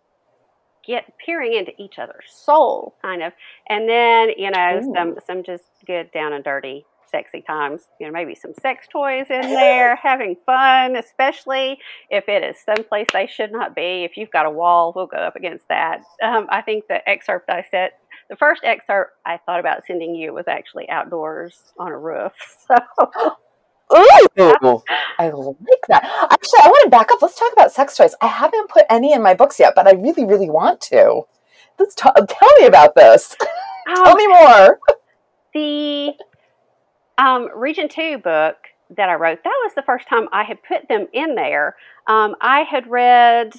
get peering into each other's soul, kind of, and then you know Ooh. some some just good down and dirty sexy times. You know, maybe some sex toys in there, having fun, especially if it is someplace they should not be. If you've got a wall, we'll go up against that. Um, I think the excerpt I said, the first excerpt I thought about sending you was actually outdoors on a roof. So. Ooh, I like that. Actually, I want to back up. Let's talk about sex toys. I haven't put any in my books yet, but I really, really want to. Let's t- tell me about this. Um, tell me more. The um, Region Two book that I wrote that was the first time I had put them in there. Um, I had read.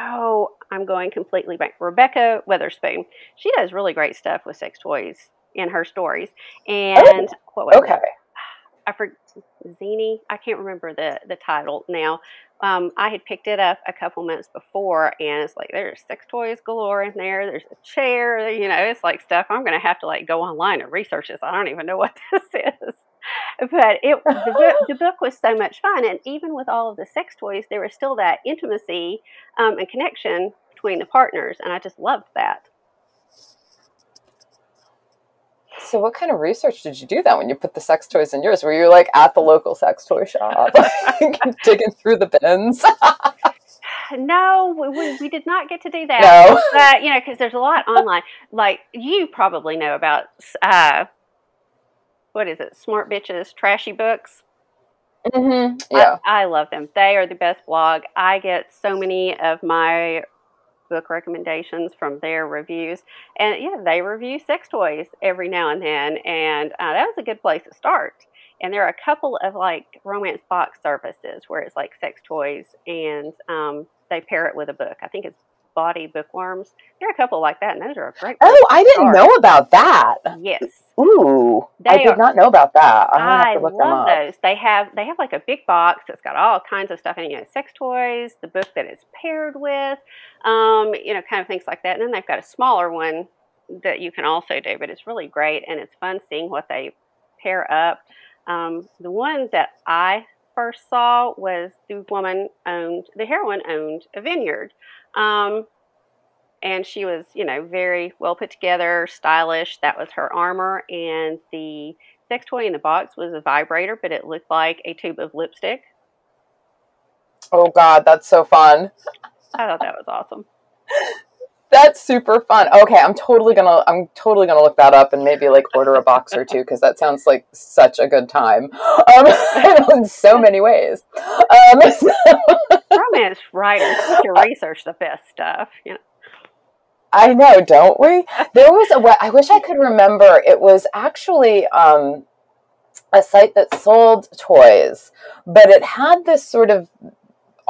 Oh, I'm going completely back. Rebekah Weatherspoon. She does really great stuff with sex toys in her stories. And oh, what was okay. It? I forget Xeni. I can't remember the the title now. Um, I had picked it up a couple months before, and it's like there's sex toys galore in there. There's a chair, you know, it's like stuff. I'm going to have to like go online and research this. I don't even know what this is. But it the book, the book was so much fun, and even with all of the sex toys, there was still that intimacy um, and connection between the partners, and I just loved that. So, what kind of research did you do then when you put the sex toys in yours? Were you like at the local sex toy shop, digging through the bins? no, we, we did not get to do that. No, but, you know, because there's a lot online. Like you probably know about uh, what is it? Smart bitches, trashy books. Mm-hmm. Yeah, I, I love them. They are the best blog. I get so many of my book recommendations from their reviews. And yeah, they review sex toys every now and then, and uh, that was a good place to start. And there are a couple of like romance box services where it's like sex toys, and um, they pair it with a book. I think it's Bawdy Bookworms. There are a couple like that, and those are a great. Oh, I didn't know about that. Yes. Ooh, they I did are, not know about that. I love those. They have they have like a big box that's got all kinds of stuff in it. You know, sex toys, the book that it's paired with, um, you know, kind of things like that. And then they've got a smaller one that you can also do, but it's really great and it's fun seeing what they pair up. Um, the one that I first saw was the woman owned, the heroine owned a vineyard. Um, and she was, you know, very well put together, stylish. That was her armor. And the sex toy in the box was a vibrator, but it looked like a tube of lipstick. Oh, God, that's so fun. I thought that was awesome. That's super fun. Okay, I'm totally gonna I'm totally gonna look that up and maybe like order a box or two because that sounds like such a good time. Um, in so many ways. Um, so. Romance writers to research the best stuff. You know. I know, don't we? There was a. I wish I could remember. It was actually um, a site that sold toys, but it had this sort of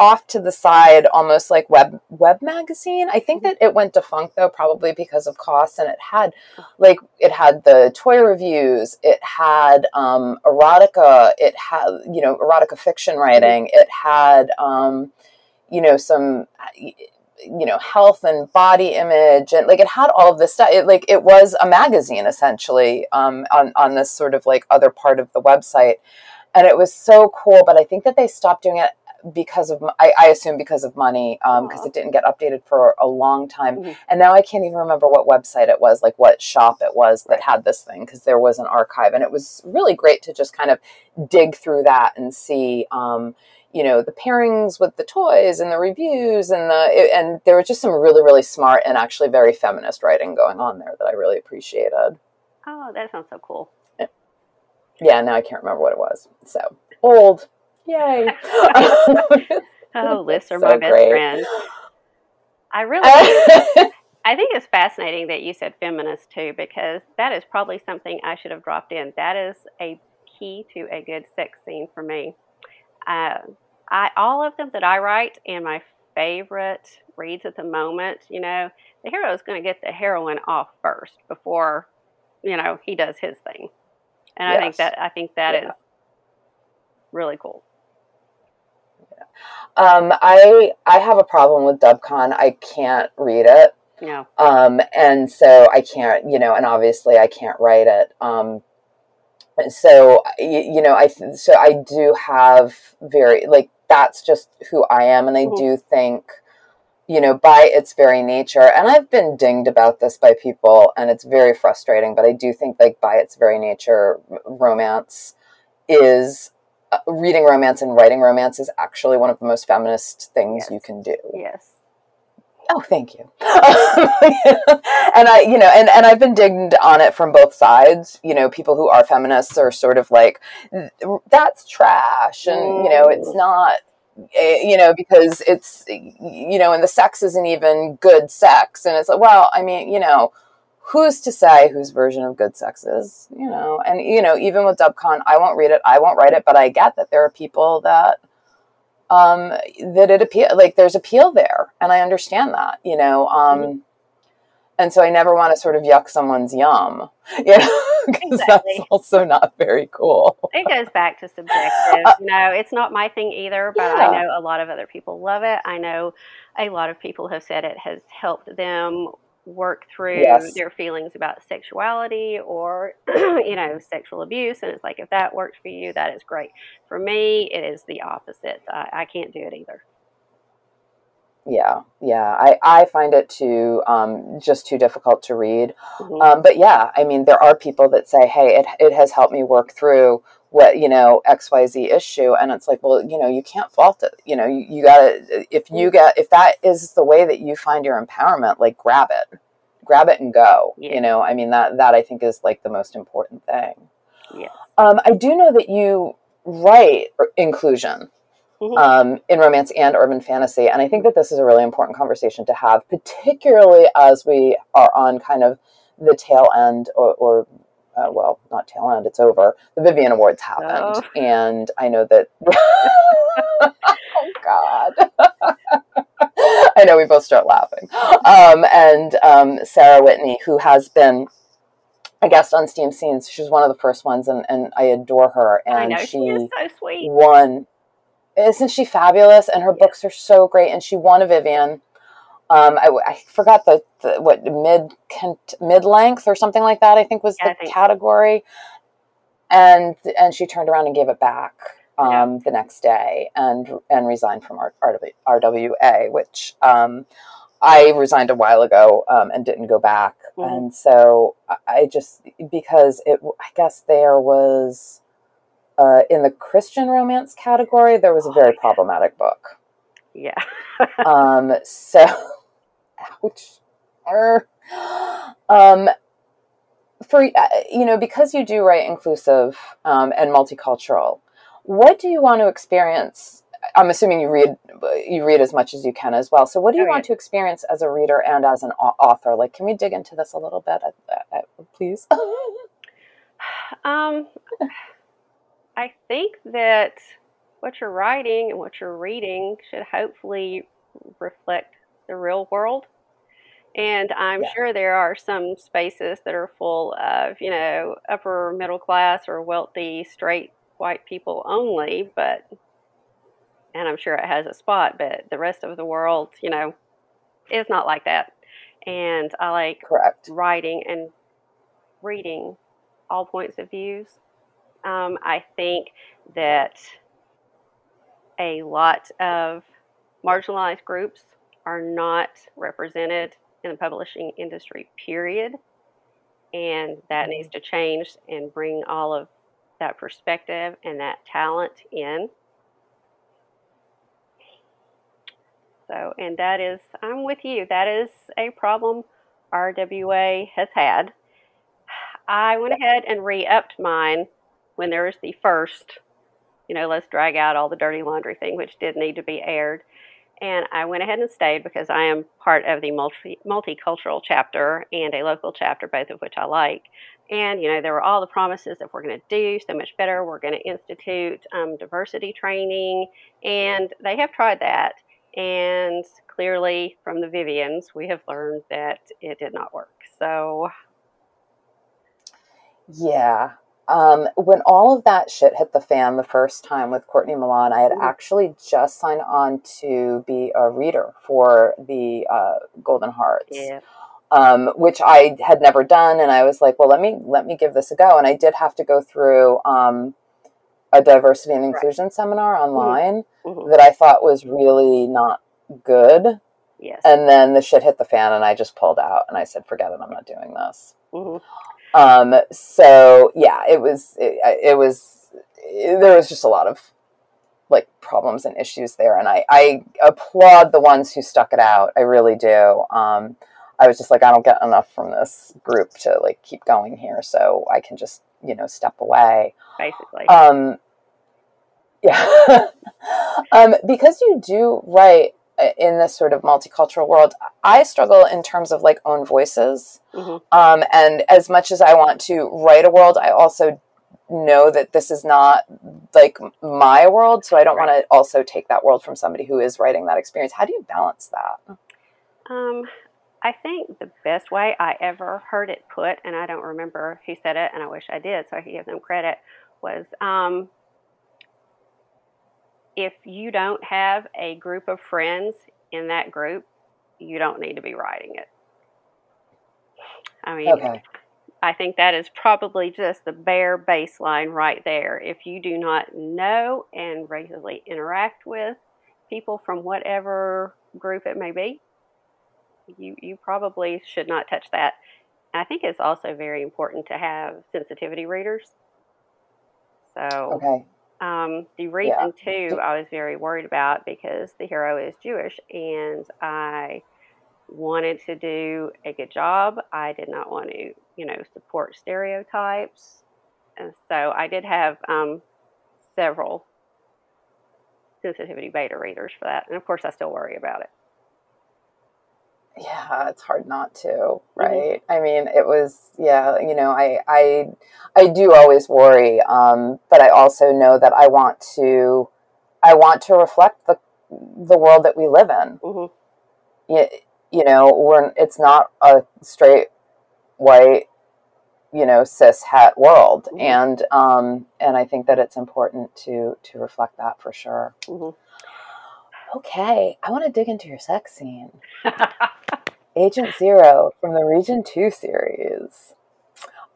off to the side, almost like web web magazine. I think that it went defunct though, probably because of costs. And it had like it had the toy reviews, it had um, erotica, it had you know erotica fiction writing, it had um, you know some you know health and body image and like it had all of this stuff it like it was a magazine essentially um, on on this sort of like other part of the website and it was so cool but i think that they stopped doing it because of I, I assume because of money because um, it didn't get updated for a long time. Mm-hmm. and now i can't even remember what website it was like what shop it was that right. had this thing because there was an archive and it was really great to just kind of dig through that and see um, you know the pairings with the toys and the reviews and the and there was just some really really smart and actually very feminist writing going on there that i really appreciated. Oh that sounds so cool. Yeah now i can't remember what it was so old Yay. oh, lists are so my best great. friend. I really I think it's fascinating that you said feminist too, because that is probably something I should have dropped in. That is a key to a good sex scene for me. Uh, I all of them that I write and my favorite reads at the moment, you know, the hero is going to get the heroine off first before, you know, he does his thing. And yes. I think that I think that yeah. is really cool. Um, I I have a problem with Dubcon. I can't read it. No. Um, and so I can't, you know, and obviously I can't write it. Um, so you, you know, I so I do have very like that's just who I am, and I mm-hmm. do think you know, by its very nature, and I've been dinged about this by people, and it's very frustrating, but I do think, like, by its very nature, romance is uh, reading romance and writing romance is actually one of the most feminist things yes. you can do. Yes. Oh, thank you. and I, you know, and, and I've been digged on it from both sides. You know, people who are feminists are sort of like, that's trash. And, you know, it's mm. not, eh, you know, because it's, you know, and the sex isn't even good sex. And it's like, well, I mean, you know, who's to say whose version of good sex is, you know? And, you know, even with Dubcon, I won't read it, I won't write it, but I get that there are people that, um, that it appeal, like there's appeal there. And I understand that, you know? Um, mm-hmm. and so I never want to sort of yuck someone's yum, you know, because exactly. that's also not very cool. It goes back to subjective. Uh, you know, it's not my thing either, but yeah. I know a lot of other people love it. I know a lot of people have said it has helped them work through yes. their feelings about sexuality or you know sexual abuse and it's like if that works for you that is great. For me it is the opposite. I, I can't do it either. Yeah yeah. I, I find it too um, just too difficult to read. Mm-hmm. um, but yeah i mean there are people that say hey it, it has helped me work through what you know xyz issue and it's like well you know you can't fault it you know you, you gotta if you mm. get if that is the way that you find your empowerment like grab it grab it and go yeah. you know i mean that that i think is like the most important thing yeah um, i do know that you write inclusion mm-hmm. um, in romance and urban fantasy and i think that this is a really important conversation to have particularly as we are on kind of the tail end or, or uh, well, not tail end, it's over. The Vivian Awards happened, oh. and I know that. oh God. I know we both start laughing. Um, and um, Sara Whitney, who has been a guest on Steam Scenes, she's one of the first ones, and, and I adore her. And know, she, she is so sweet. won. Isn't she fabulous? And her books are so great. And she won a Vivian Um, I, I forgot the, the what mid mid length or something like that. I think was Yeah, the think- category, and and she turned around and gave it back um, Yeah. the next day and and resigned from R- RW, RWA, which um, I resigned a while ago um, and didn't go back. Mhm. And so I- just because it I guess there was uh, in the Christian romance category there was a very problematic book. Yeah. Um, so ouch. Err. Um, for uh, you know because you do write inclusive um, and multicultural what do you want to experience? I'm assuming you read you read as much as you can as well. So what do you Oh, want to experience as a reader and as an author? Like can we dig into this a little bit? Please. Um, I think that what you're writing and what you're reading should hopefully reflect the real world. And I'm Yeah. sure there are some spaces that are full of, you know, upper middle class or wealthy, straight white people only, but, and I'm sure it has a spot, but the rest of the world, you know, is not like that. And I like correct writing and reading all points of views. Um, I think that a lot of marginalized groups are not represented in the publishing industry, period. And that needs mm-hmm. to change and bring all of that perspective and that talent in. So, and that is, I'm with you. That is a problem RWA has had. I went ahead and re upped mine when there was the first, you know, let's drag out all the dirty laundry thing, which did need to be aired. And I went ahead and stayed because I am part of the multi, multicultural chapter and a local chapter, both of which I like. And, you know, there were all the promises that we're going to do so much better. We're going to institute um, diversity training. And they have tried that. And clearly, from the Vivians, we have learned that it did not work. So, Yeah. Um, when all of that shit hit the fan the first time with Courtney Milan, I had Mhm. actually just signed on to be a reader for the uh, Golden Hearts, yeah. um, which I had never done, and I was like, well, let me let me give this a go, and I did have to go through um, a diversity and inclusion seminar online mhm, that I thought was really not good, Yes. and then the shit hit the fan, and I just pulled out, and I said, forget it, I'm not doing this. mhm. Um, so yeah, it was, it, it was, there was just a lot of like problems and issues there. And I, I applaud the ones who stuck it out. I really do. Um, I was just like, I don't get enough from this group to like keep going here. So I can just, you know, step away. Basically. Um, yeah. um, because you do write in this sort of multicultural world, I struggle in terms of like own voices. Mhm. Um, and as much as I want to write a world, I also know that this is not like my world. So I don't want to also take that world from somebody who is writing that experience. How do you balance that? Um, I think the best way I ever heard it put, and I don't remember who said it, and I wish I did so I could give them credit, was um, if you don't have a group of friends in that group, you don't need to be writing it. I mean, Okay. I think that is probably just the bare baseline right there. If you do not know and regularly interact with people from whatever group it may be, you, you probably should not touch that. I think it's also very important to have sensitivity readers. So, Okay. Um, the reason too, I was very worried about because the hero is Jewish, and I wanted to do a good job. I did not want to, you know, support stereotypes, and so I did have um, several sensitivity beta readers for that, and of course, I still worry about it. Yeah it's hard not to right? I mean it was yeah you know i i i do always worry um but i also know that i want to i want to reflect the the world that we live in. Hmm you, you know we're it's not a straight white you know cis het world Mhm. and um and i think that it's important to to reflect that for sure. Hmm Okay, I want to dig into your sex scene. Agent Zero from the Region 2 series.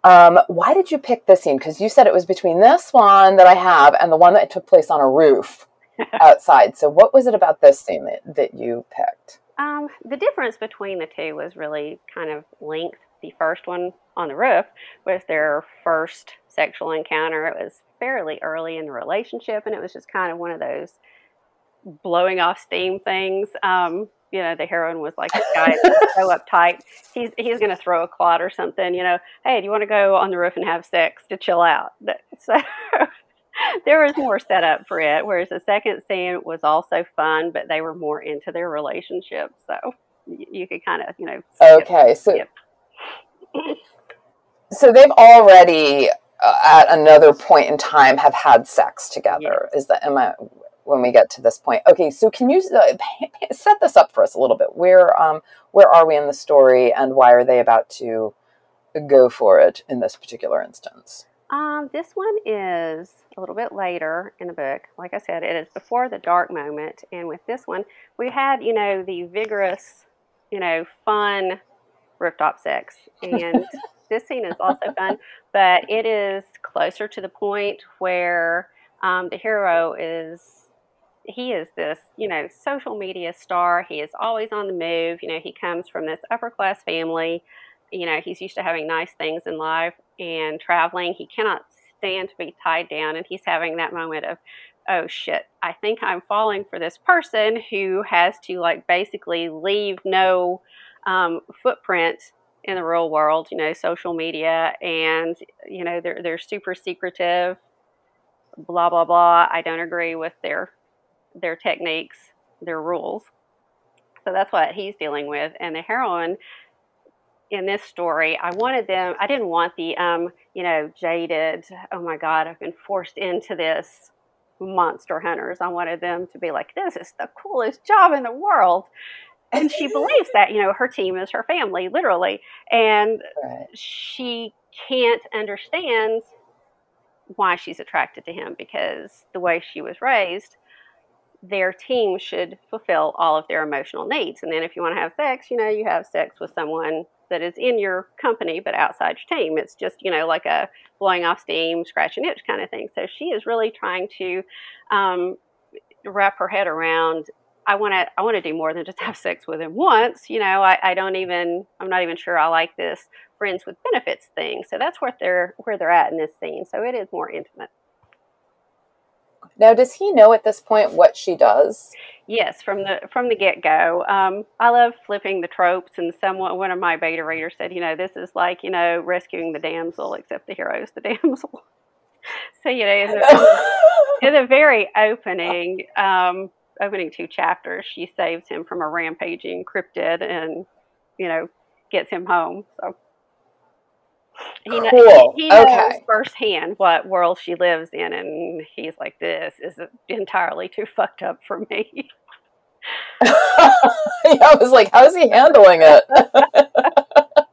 Um, why did you pick this scene? Because you said it was between this one that I have and the one that took place on a roof outside. So, what was it about this scene that, that you picked? Um, the difference between the two was really kind of length. The first one on the roof was their first sexual encounter. It was fairly early in the relationship, and it was just kind of one of those blowing off steam things. Um, you know, the heroine was like, "This guy so uptight. He's he's going to throw a clot or something." You know, hey, do you want to go on the roof and have sex to chill out? So there was more setup for it. Whereas the second scene was also fun, but they were more into their relationship, so you, you could kind of, you know. Skip, okay, so skip. so they've already uh, at another point in time have had sex together. Yes. Is that am I when we get to this point? Okay, so can you uh, set this up for us a little bit? Where um where are we in the story, and why are they about to go for it in this particular instance? Um, this one is a little bit later in the book. Like I said, it is before the dark moment. And with this one, we had, you know, the vigorous, you know, fun rooftop sex. And this scene is also fun, but it is closer to the point where um, the hero is. He is this, you know, social media star. He is always on the move. You know, he comes from this upper class family. You know, he's used to having nice things in life and traveling. He cannot stand to be tied down, and he's having that moment of, oh shit, I think I'm falling for this person who has to like basically leave no um, footprint in the real world, you know, social media, and you know they're they're super secretive, blah blah blah. I don't agree with their their techniques, their rules. So that's what he's dealing with, and the heroine in this story, I wanted them, I didn't want the, um, you know, jaded, oh my God, I've been forced into this monster hunters. I wanted them to be like, this is the coolest job in the world. And she believes that, you know, her team is her family, literally. And right. she can't understand why she's attracted to him because the way she was raised, their team should fulfill all of their emotional needs. And then if you want to have sex, you know, you have sex with someone that is in your company but outside your team. It's just, you know, like a blowing off steam, scratch an itch kind of thing. So she is really trying to um, wrap her head around I want to I want to do more than just have sex with him once. You know, I, I don't even I'm not even sure I like this friends with benefits thing. So that's where they're where they're at in this scene. So it is more intimate. Now, does he know at this point what she does? Yes, from the from the get go. Um, I love flipping the tropes, and someone one of my beta readers said, you know, this is like you know rescuing the damsel, except the hero is the damsel. so you know, in the, in the very opening, um, opening two chapters, she saves him from a rampaging cryptid, and you know, gets him home. So he, cool. he, he knows okay. firsthand what world she lives in, and he's like, "This is entirely too fucked up for me." yeah, I was like, "How's he handling it?"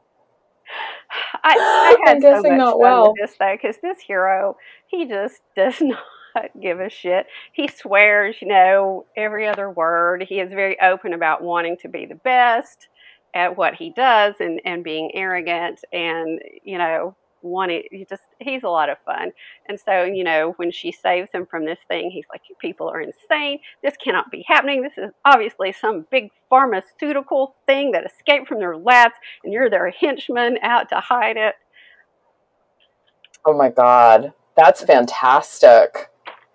I, I had I'm guessing so much not well. this though, because this hero, he just does not give a shit. He swears, you know, every other word. He is very open about wanting to be the best at what he does and, and being arrogant and, you know, wanting he just he's a lot of fun. And so, you know, when she saves him from this thing, he's like, You people are insane. This cannot be happening. This is obviously some big pharmaceutical thing that escaped from their labs and you're their henchman out to hide it. Oh my god. That's fantastic.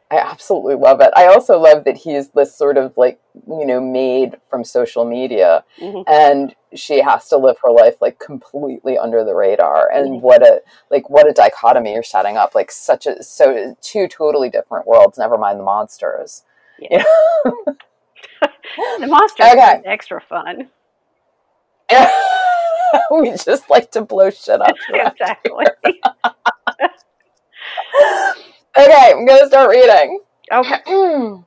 I absolutely love it. I also love that he's this sort of like, you know, made from social media mm-hmm. and she has to live her life like completely under the radar. And mm-hmm. what a like what a dichotomy you're setting up. Like such a so two totally different worlds, never mind the monsters. Yeah. the monsters okay. extra fun. we just like to blow shit up. exactly. Okay, I'm gonna start reading. Okay. um,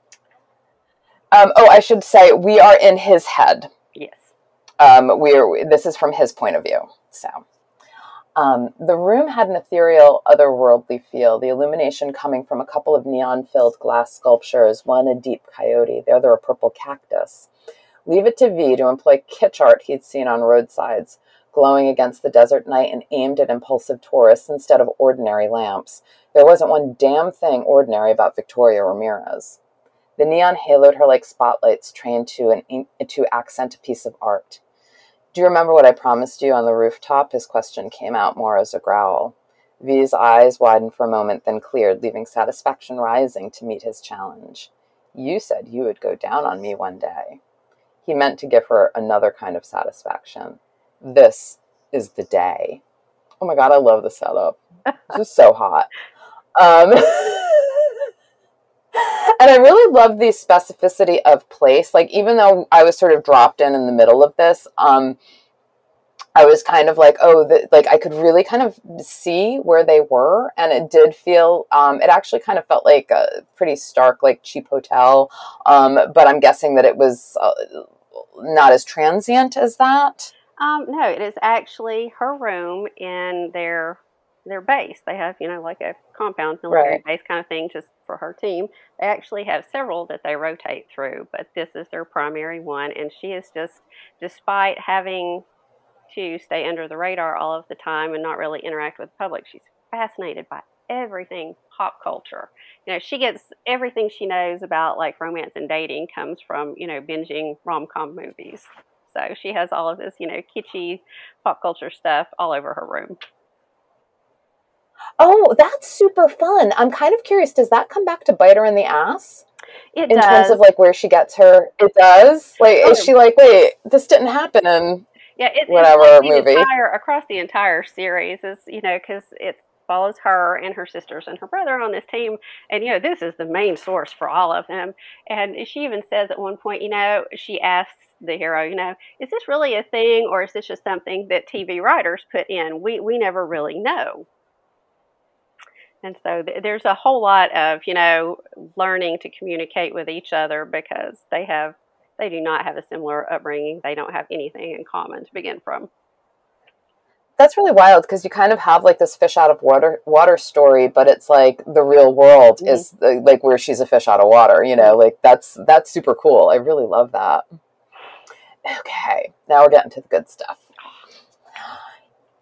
oh, I should say we are in his head. Yes. Um, we're this is from his point of view. So, Um, the room had an ethereal, otherworldly feel, the illumination coming from a couple of neon filled glass sculptures, one a deep coyote, the other a purple cactus. Leave it to V to employ kitsch art he'd seen on roadsides, glowing against the desert night and aimed at impulsive tourists instead of ordinary lamps. There wasn't one damn thing ordinary about Victoria Ramirez. The neon haloed her like spotlights trained to an to accent a piece of art. Do you remember what I promised you on the rooftop? His question came out more as a growl. V's eyes widened for a moment, then cleared, leaving satisfaction rising to meet his challenge. You said you would go down on me one day. He meant to give her another kind of satisfaction. This is the day. Oh my god, I love the setup. This is so hot. Um, and I really love the specificity of place. Like even though I was sort of dropped in in the middle of this, um, I was kind of like, oh, the, like I could really kind of see where they were, and it did feel. Um, it actually kind of felt like a pretty stark, like cheap hotel. Um, but I'm guessing that it was uh, not as transient as that. Um, no, it is actually her room in their their base. They have, you know, like a compound military right. base kind of thing just for her team. They actually have several that they rotate through, but this is their primary one. And she is just, despite having to stay under the radar all of the time and not really interact with the public, she's fascinated by everything pop culture. You know, she gets everything she knows about like romance and dating comes from, you know, binging rom com movies. So she has all of this, you know, kitschy pop culture stuff all over her room. Oh, that's super fun. I'm kind of curious. Does that come back to bite her in the ass? It in does. terms of like where she gets her, it does. Like, oh. is she like, wait, this didn't happen in yeah, it, whatever like movie entire, across the entire series is you know because it follows her and her sisters and her brother on this team, and you know this is the main source for all of them. And she even says at one point, you know, she asks the hero, you know, is this really a thing or is this just something that TV writers put in? We we never really know. And so th- there's a whole lot of, you know, learning to communicate with each other because they have, they do not have a similar upbringing. They don't have anything in common to begin from. That's really wild because you kind of have like this fish out of water water story, but it's like the real world mm-hmm. is the, like where she's a fish out of water. You know, like that's that's super cool. I really love that. Okay, now we're getting to the good stuff.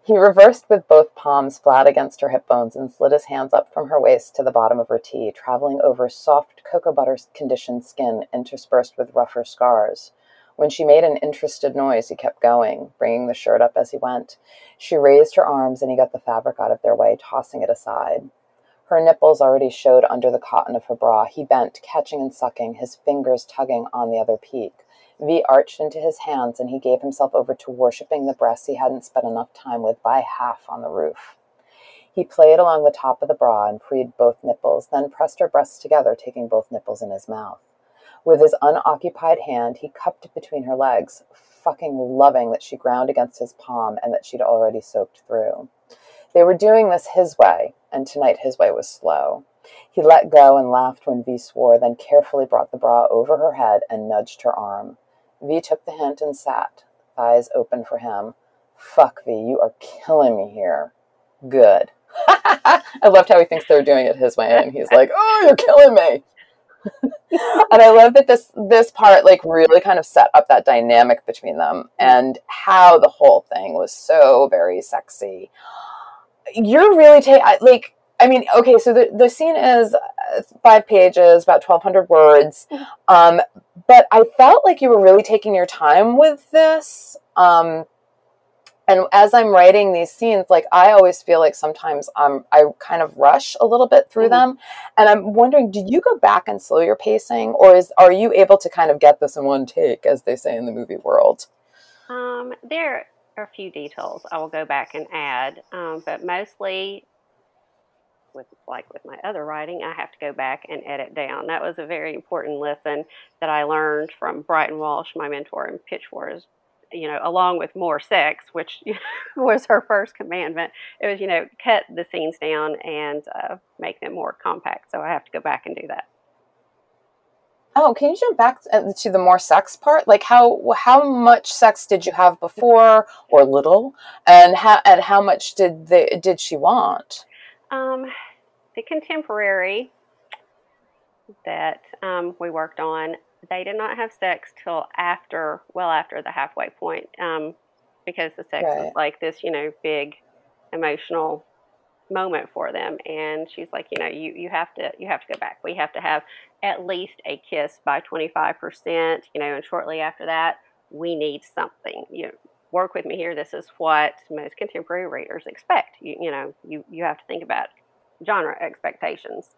He reversed with both palms flat against her hip bones and slid his hands up from her waist to the bottom of her tee, traveling over soft cocoa butter conditioned skin interspersed with rougher scars. When she made an interested noise, he kept going, bringing the shirt up as he went. She raised her arms and he got the fabric out of their way, tossing it aside. Her nipples already showed under the cotton of her bra. He bent, catching and sucking, his fingers tugging on the other peak. V arched into his hands and he gave himself over to worshipping the breasts he hadn't spent enough time with by half on the roof. He played along the top of the bra and freed both nipples, then pressed her breasts together, taking both nipples in his mouth. With his unoccupied hand, he cupped between her legs, fucking loving that she ground against his palm and that she'd already soaked through. They were doing this his way, and tonight his way was slow. He let go and laughed when V swore, then carefully brought the bra over her head and nudged her arm. V took the hint and sat, eyes open for him. Fuck V, you are killing me here. Good. I loved how he thinks they're doing it his way, and he's like, "Oh, you're killing me." And I love that this this part like really kind of set up that dynamic between them and how the whole thing was so very sexy. You're really taking like I mean, okay, so the, the scene is uh, five pages, about 1,200 words. Mm-hmm. Um, but I felt like you were really taking your time with this. Um, and as I'm writing these scenes, like I always feel like sometimes um, I kind of rush a little bit through mm-hmm. them. And I'm wondering, did you go back and slow your pacing, or is are you able to kind of get this in one take, as they say in the movie world? Um, there are a few details I will go back and add, um, but mostly with like with my other writing, I have to go back and edit down. That was a very important lesson that I learned from Brighton Walsh, my mentor in Pitch Wars. You know, along with more sex, which was her first commandment, it was you know cut the scenes down and uh, make them more compact. So I have to go back and do that. Oh, can you jump back to the more sex part? Like how how much sex did you have before, or little, and how and how much did they did she want? Um, the contemporary that um, we worked on, they did not have sex till after, well after the halfway point, um, because the sex Right. was like this, you know, big emotional moment for them. And she's like, you know, you you have to you have to go back. We have to have at least a kiss by twenty five percent, you know, and shortly after that, we need something. You know, work with me here. This is what most contemporary readers expect. You you know, you you have to think about genre expectations.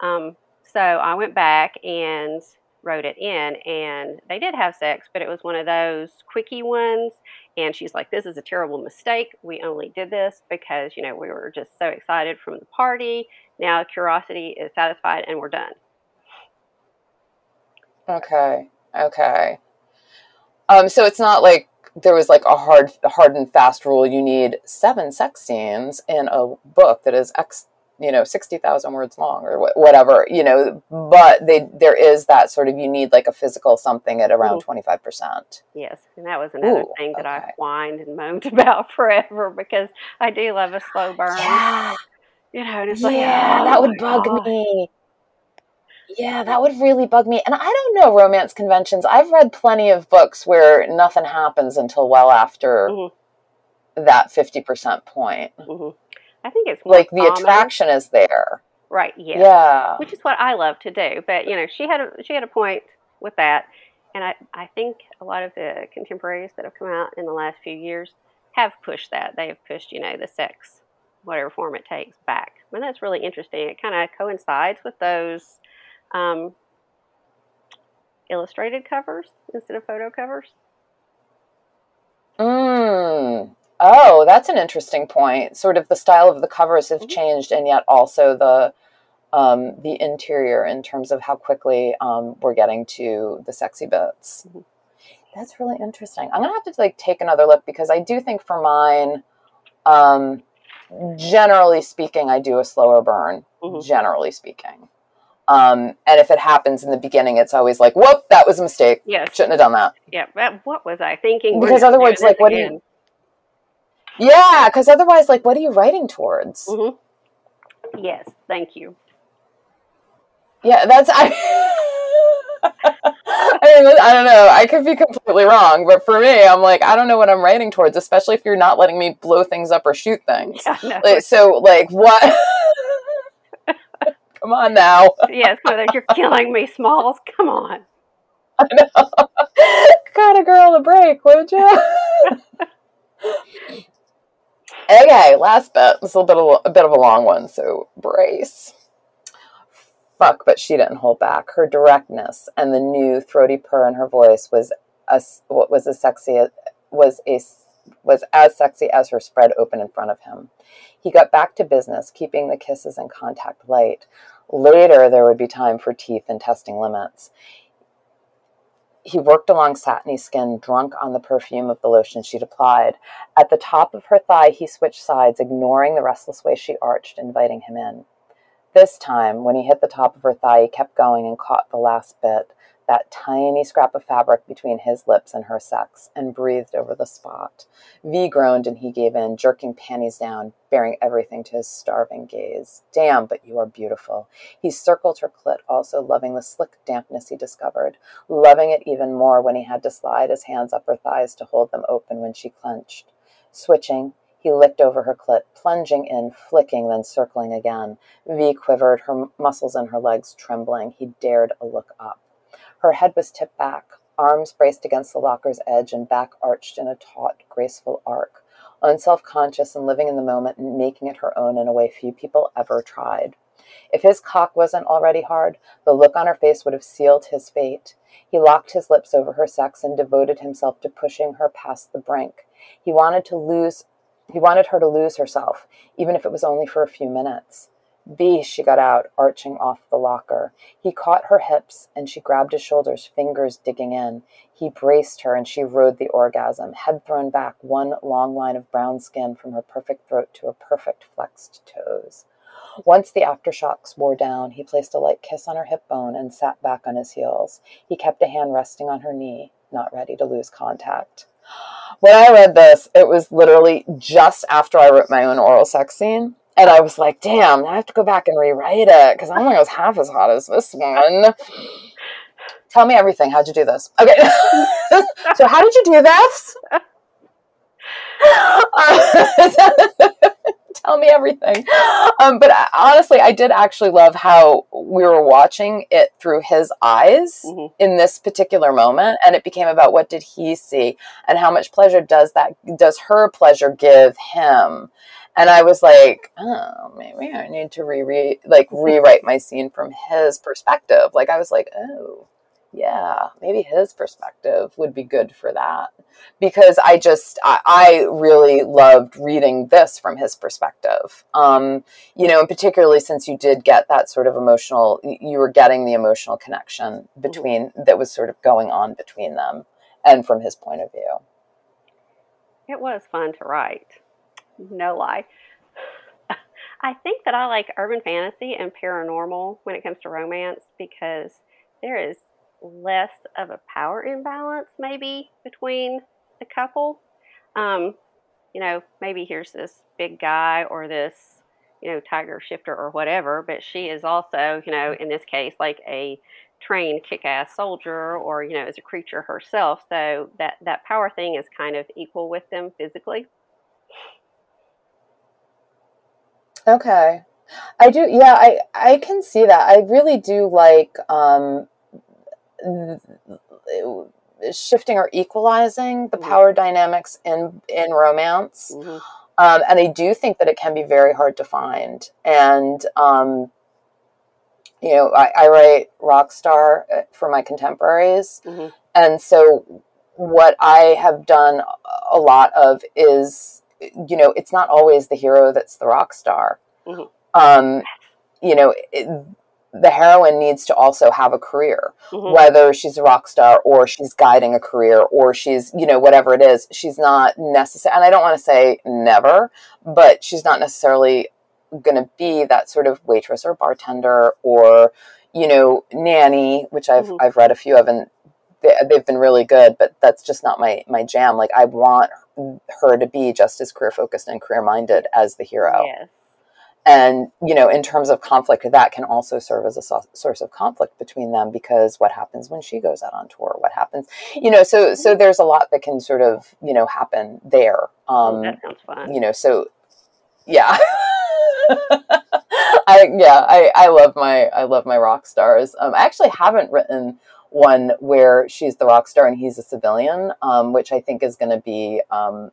Um, so I went back and wrote it in, and they did have sex, but it was one of those quickie ones. And she's like, "This is a terrible mistake. We only did this because you know we were just so excited from the party. Now curiosity is satisfied, and we're done." Okay, okay. Um, so it's not like there was like a hard hard and fast rule. You need seven sex scenes in a book that is X, you know, sixty thousand words long or wh- whatever, you know. But they there is that sort of you need like a physical something at around Mhm. five percent. Yes, and that was another Ooh, thing that okay. I whined and moaned about forever because I do love a slow burn. Yeah, You know, and it's like, yeah, oh that would bug God. me. Yeah, that would really bug me. And I don't know romance conventions. I've read plenty of books where nothing happens until well after Mhm. that 50% point. hmm I think it's Like the common. attraction is there. right? Yeah. Yeah. which is what I love to do. But you know, she had a she had a point with that, and I I think a lot of the contemporaries that have come out in the last few years have pushed that. They have pushed you know the sex, whatever form it takes, back, and that's really interesting. It kind of coincides with those um, illustrated covers instead of photo covers. Mm. Oh, that's an interesting point. Sort of the style of the covers have Mhm. changed, and yet also the um, the interior in terms of how quickly um, we're getting to the sexy bits. Mhm. That's really interesting. I'm gonna have to like take another look because I do think for mine, um, generally speaking, I do a slower burn. Mhm. Generally speaking, um, and if it happens in the beginning, it's always like, "Whoop, that was a mistake. Yes. Shouldn't have done that." Yeah. But what was I thinking? Because otherwise, like, what do you-. Yeah, because otherwise, like, what are you writing towards? Mhm. Yes. Thank you. Yeah, that's I. I mean, I don't know. I could be completely wrong, but for me, I'm like, I don't know what I'm writing towards, especially if you're not letting me blow things up or shoot things. Yeah. No. Like, so, like, what? Come on now. yes, Mother, you're killing me, Smalls. Come on. I know. Got a girl a break, would you? Okay, last bit. This is a bit of a bit of a long one, so brace. Fuck, but she didn't hold back. Her directness and the new throaty purr in her voice was as what was as sexy was a was as sexy as her spread open in front of him. He got back to business, keeping the kisses and contact light. Later, there would be time for teeth and testing limits. He worked along satiny skin, drunk on the perfume of the lotion she'd applied. At the top of her thigh, he switched sides, ignoring the restless way she arched, inviting him in. This time, when he hit the top of her thigh, he kept going and caught the last bit, that tiny scrap of fabric between his lips and her sex, and breathed over the spot. V groaned and he gave in, jerking panties down, baring everything to his starving gaze. Damn, but you are beautiful. He circled her clit, also loving the slick dampness he discovered, loving it even more when he had to slide his hands up her thighs to hold them open when she clenched. Switching, he licked over her clit, plunging in, flicking, then circling again. V quivered, her muscles in her legs trembling. He dared a look up. Her head was tipped back, arms braced against the locker's edge, and back arched in a taut, graceful arc. Unself conscious and living in the moment and making it her own in a way few people ever tried. If his cock wasn't already hard, the look on her face would have sealed his fate. He locked his lips over her sex and devoted himself to pushing her past the brink. He wanted to lose he wanted her to lose herself, even if it was only for a few minutes. B, she got out, arching off the locker. He caught her hips, and she grabbed his shoulders, fingers digging in. He braced her, and she rode the orgasm, head thrown back, one long line of brown skin from her perfect throat to her perfect flexed toes. Once the aftershocks wore down, he placed a light kiss on her hip bone and sat back on his heels. He kept a hand resting on her knee, not ready to lose contact. When I read this, it was literally just after I wrote my own oral sex scene. And I was like, damn, I have to go back and rewrite it because I don't think it was half as hot as this one. Tell me everything. How'd you do this? Okay. so, how did you do this? tell me everything. Um, but I, honestly, I did actually love how we were watching it through his eyes Mhm. in this particular moment, and it became about what did he see and how much pleasure does that does her pleasure give him. And I was like, oh, maybe I need to reread, like rewrite my scene from his perspective. Like I was like, oh, yeah, maybe his perspective would be good for that because I just I, I really loved reading this from his perspective. Um, you know, and particularly since you did get that sort of emotional, you were getting the emotional connection between that was sort of going on between them, and from his point of view. It was fun to write. No lie. I think that I like urban fantasy and paranormal when it comes to romance because there is less of a power imbalance maybe between the couple. Um, you know, maybe here's this big guy or this, you know, tiger shifter or whatever, but she is also, you know, in this case, like a trained kick-ass soldier or you know as a creature herself so that that power thing is kind of equal with them physically Okay. I do yeah, I I can see that. I really do like um shifting or equalizing the Mhm. power dynamics in in romance. Mhm. Um, and I do think that it can be very hard to find. And um, you know, I, I write rock star uh, for my contemporaries, Mhm. and so what I have done a lot of is, you know, it's not always the hero that's the rock star. Mhm. Um, you know, it, the heroine needs to also have a career Mhm. whether she's a rock star or she's guiding a career or she's you know whatever it is she's not necessary and i don't want to say never but she's not necessarily going to be that sort of waitress or bartender or you know nanny which i've Mhm. i've read a few of and they, they've been really good but that's just not my my jam like i want her to be just as career focused and career minded as the hero. Yes. And you know in terms of conflict that can also serve as a so- source of conflict between them because what happens when she goes out on tour? What happens you know so so there's a lot that can sort of you know happen there um that sounds fun. you know so yeah. I yeah i i love my i love my rock stars. Um i actually haven't written one where she's the rock star and he's a civilian um which i think is going to be um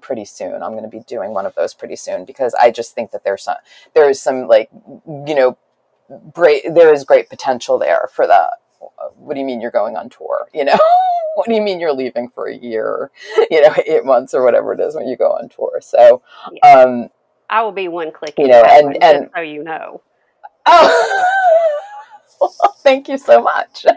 pretty soon. I'm going to be doing one of those pretty soon because i just think that there's some there's some like you know great there is great potential there for that what do you mean you're going on tour? You know? What do you mean you're leaving for a year? You know eight months or whatever it is when you go on tour. So um i will be one click you know, and- and- so you know. Oh thank you so much.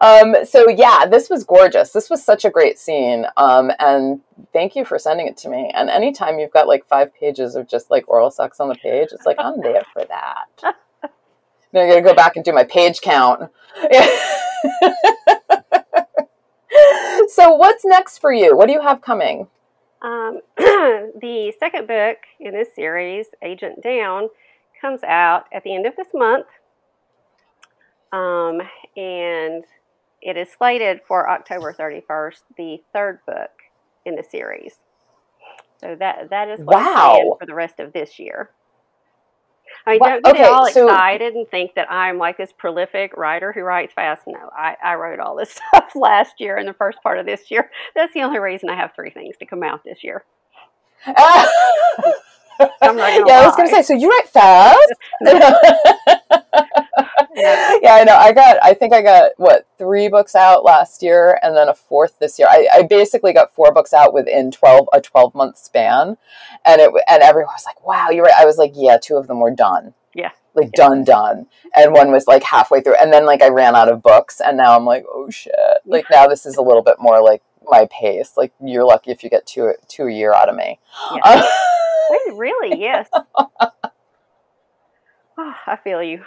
Um so yeah this was gorgeous. This was such a great scene um and thank you for sending it to me. And anytime you've got like five pages of just like oral sex on the page it's like i'm there for that. Then i gotta go back and do my page count. So what's next for you? What do you have coming? Um, the second book in this series, Agent Down, comes out at the end of this month. Um, and it is slated for October 31st, the third book in the series. So that that is what Wow. for the rest of this year. I mean, don't get okay, all so- excited and think that I'm like this prolific writer who writes fast. No, I, I wrote all this stuff last year and the first part of this year. That's the only reason I have three things to come out this year. I'm not gonna yeah, I was gonna say. So you write fast? yeah, yeah, I know. I got. I think I got what three books out last year, and then a fourth this year. I, I basically got four books out within twelve a twelve month span, and it and everyone was like, "Wow, you're right." I was like, "Yeah, two of them were done." Yeah. Like done, done, and one was like halfway through, and then like I ran out of books, and now I'm like, oh shit! Like now this is a little bit more like my pace. Like you're lucky if you get two two a year out of me. Yeah. Um, really, yes. oh, I feel you.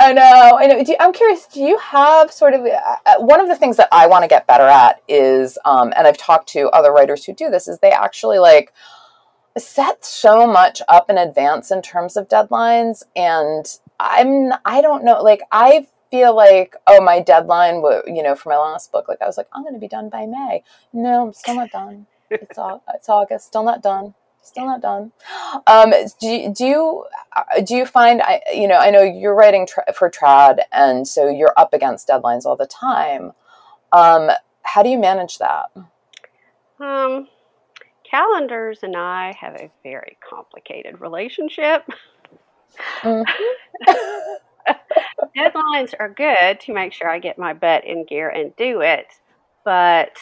I know. I know. You, I'm curious. Do you have sort of uh, uh one of the things that I want to get better at is, um, and I've talked to other writers who do this, is they actually like set so much up in advance in terms of deadlines, and I'm I don't know. Like I feel like oh my deadline, you know, for my last book, like I was like I'm going to be done by May. No, I'm still not done. It's all, it's August, still not done still not done. Um, do, do you uh, do you find I you know I know you're writing tra- for trad and so you're up against deadlines all the time. Um, how do you manage that? Um, calendars and I have a very complicated relationship. Mm-hmm. Deadlines are good to make sure I get my butt in gear and do it, but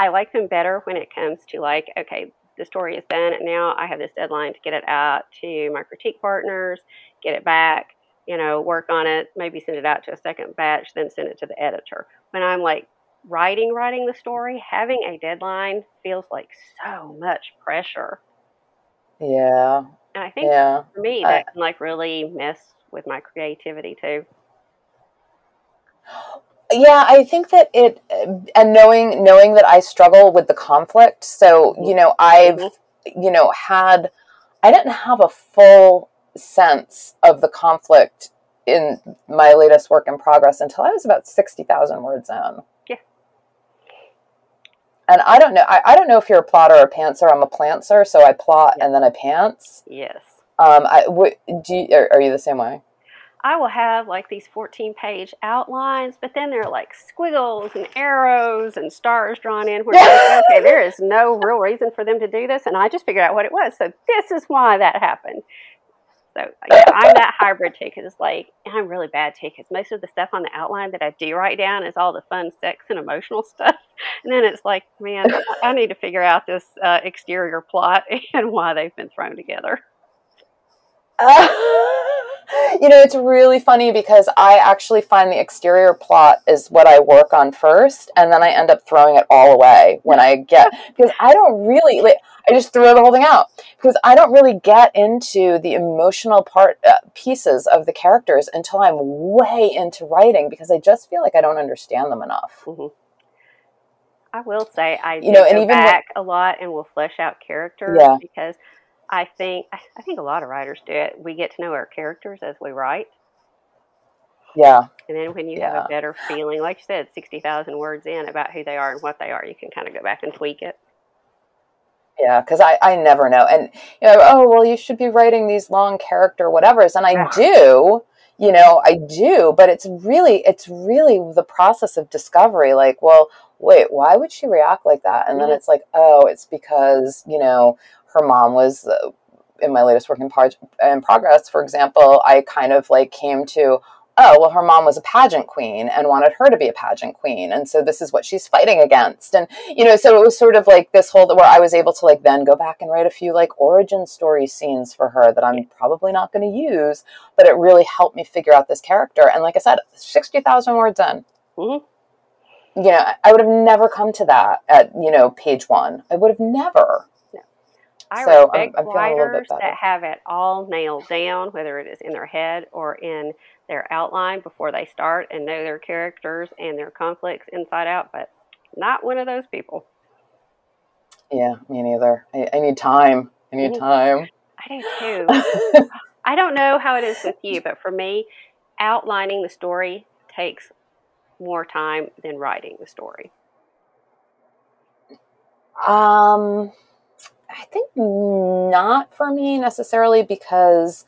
I like them better when it comes to like, okay, the story is done. And now I have this deadline to get it out to my critique partners, get it back, you know, work on it, maybe send it out to a second batch, then send it to the editor. When I'm like writing, writing the story, having a deadline feels like so much pressure. Yeah. And I think yeah. for me, that I, can like really mess with my creativity too yeah i think that it and knowing knowing that i struggle with the conflict so you know i've mm-hmm. you know had i didn't have a full sense of the conflict in my latest work in progress until i was about 60000 words in. Yeah. And i don't know I, I don't know if you're a plotter or a pantser i'm a plantser so i plot yeah. and then i pants. Yes. Um i w- do you, are, are you the same way I will have like these 14 page outlines, but then there are like squiggles and arrows and stars drawn in where like, okay, there is no real reason for them to do this. And I just figured out what it was. So this is why that happened. So yeah, I'm that hybrid too, because like I'm really bad because most of the stuff on the outline that I do write down is all the fun, sex, and emotional stuff, and then it's like, man, I need to figure out this uh, exterior plot and why they've been thrown together. Uh, you know, it's really funny because I actually find the exterior plot is what I work on first, and then I end up throwing it all away when I get because I don't really like. I just throw the whole thing out because I don't really get into the emotional part uh, pieces of the characters until I'm way into writing because I just feel like I don't understand them enough. Mm-hmm. I will say I you know, and even back a lot and will flesh out characters yeah. because I think I think a lot of writers do it. We get to know our characters as we write. Yeah. And then when you yeah. have a better feeling, like you said, sixty thousand words in about who they are and what they are, you can kind of go back and tweak it. Yeah, because I, I never know. And you know, oh well you should be writing these long character whatevers. And I do, you know, I do, but it's really it's really the process of discovery. Like, well, wait, why would she react like that? And mm-hmm. then it's like, oh, it's because, you know, her mom was uh, in my latest work in, par- in progress, for example, I kind of like came to, oh, well, her mom was a pageant queen and wanted her to be a pageant queen. And so this is what she's fighting against. And, you know, so it was sort of like this whole where I was able to like then go back and write a few like origin story scenes for her that I'm probably not going to use, but it really helped me figure out this character. And like I said, 60,000 words in. Mm-hmm. You know, I would have never come to that at, you know, page one. I would have never. I so respect I'm, I'm writers that have it all nailed down, whether it is in their head or in their outline before they start and know their characters and their conflicts inside out, but not one of those people. Yeah, me neither. I, I need time. I need time. I do too. I don't know how it is with you, but for me, outlining the story takes more time than writing the story. Um, I think not for me necessarily because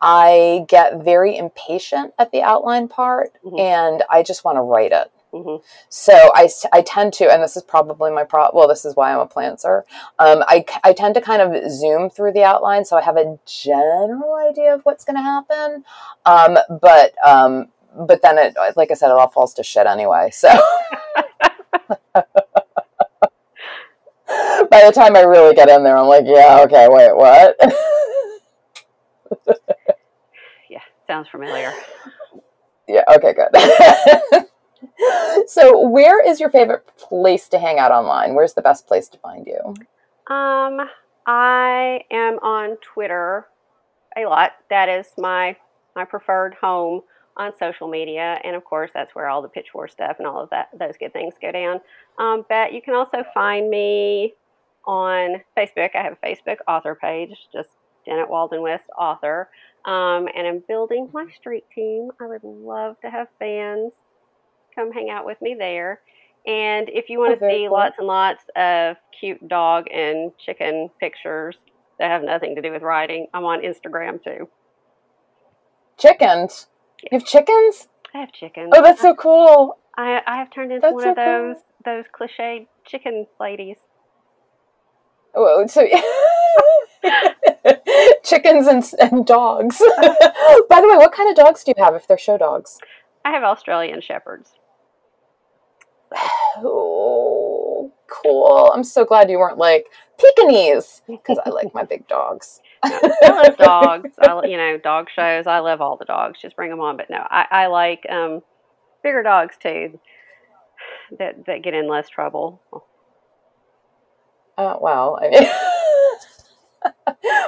I get very impatient at the outline part mm-hmm. and I just want to write it. Mm-hmm. So I, I tend to, and this is probably my pro. Well, this is why I'm a plantser. Um, I, I tend to kind of zoom through the outline, so I have a general idea of what's going to happen. Um, but um, but then it, like I said, it all falls to shit anyway. So. by the time I really get in there, I'm like, yeah, okay, wait, what? yeah, sounds familiar. Yeah, okay, good. so, where is your favorite place to hang out online? Where's the best place to find you? Um, I am on Twitter a lot. That is my my preferred home on social media, and of course, that's where all the pitch war stuff and all of that those good things go down. Um, but you can also find me on Facebook. I have a Facebook author page, just Janet Walden West author, um, and I'm building my street team. I would love to have fans come hang out with me there. And if you want to Oh, see cool. lots and lots of cute dog and chicken pictures that have nothing to do with writing, I'm on Instagram too. Chickens. You have chickens? I have chickens. Oh, that's so cool. I, I have turned into That's one so of those cool. those cliche chicken ladies. Whoa, so chickens and, and dogs. By the way, what kind of dogs do you have if they're show dogs? I have Australian shepherds. Oh, cool. I'm so glad you weren't like Pekingese because I like my big dogs. No, I love dogs. I, you know, dog shows. I love all the dogs. Just bring them on. But no, I, I like um, bigger dogs too. That that get in less trouble. Uh, well, I mean,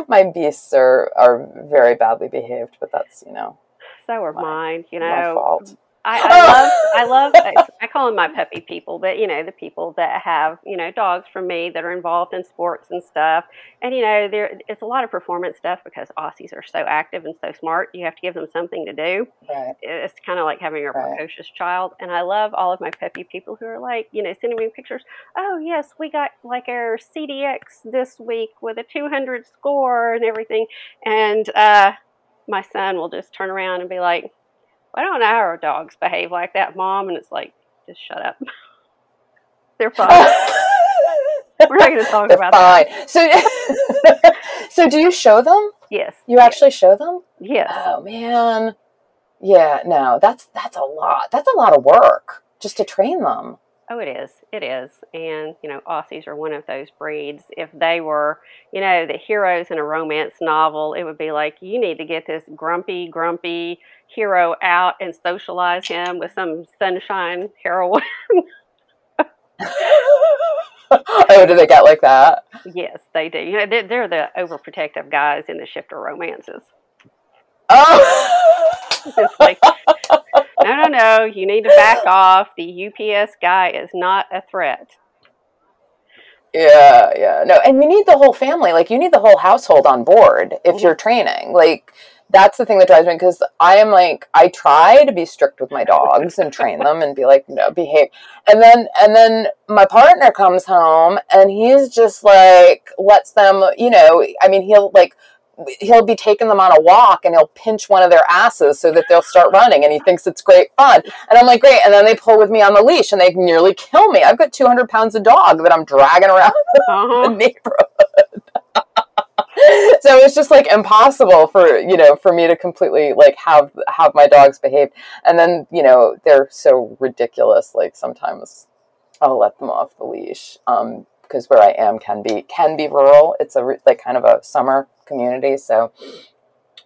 my beasts are, are very badly behaved, but that's, you know, So are My- mine. You know. my fault. I, I love, I love, I call them my puppy people, but you know, the people that have, you know, dogs from me that are involved in sports and stuff. And, you know, there, it's a lot of performance stuff because Aussies are so active and so smart. You have to give them something to do. Right. It's kind of like having a Right. precocious child. And I love all of my puppy people who are like, you know, sending me pictures. Oh, yes, we got like our CDX this week with a 200 score and everything. And uh, my son will just turn around and be like, why don't our dogs behave like that, mom? And it's like, just shut up. They're fine. We're not going to talk They're about that. So, so do you show them? Yes. You actually show them? Yes. Oh man. Yeah, no, that's that's a lot. That's a lot of work just to train them. Oh, it is. It is. And, you know, Aussies are one of those breeds. If they were, you know, the heroes in a romance novel, it would be like, you need to get this grumpy, grumpy hero out and socialize him with some sunshine heroine. oh, do they get like that? yes, they do. You know, they're, they're the overprotective guys in the shifter romances. Oh. It's like, no, no, no, you need to back off. The UPS guy is not a threat. Yeah, yeah. No, and you need the whole family. Like you need the whole household on board if Mhm. you're training. Like that's the thing that drives me because I am like I try to be strict with my dogs and train them and be like no behave. And then and then my partner comes home and he's just like lets them, you know, I mean he'll like he'll be taking them on a walk and he'll pinch one of their asses so that they'll start running and he thinks it's great fun. And i'm like great. And then they pull with me on the leash and they nearly kill me. I've got 200 pounds of dog that i'm dragging around the Uh-huh. neighborhood. So it's just like impossible for you know for me to completely like have have my dogs behave and then you know they're so ridiculous. Like sometimes i'll let them off the leash um because where i am can be can be rural. It's a like kind of a summer community so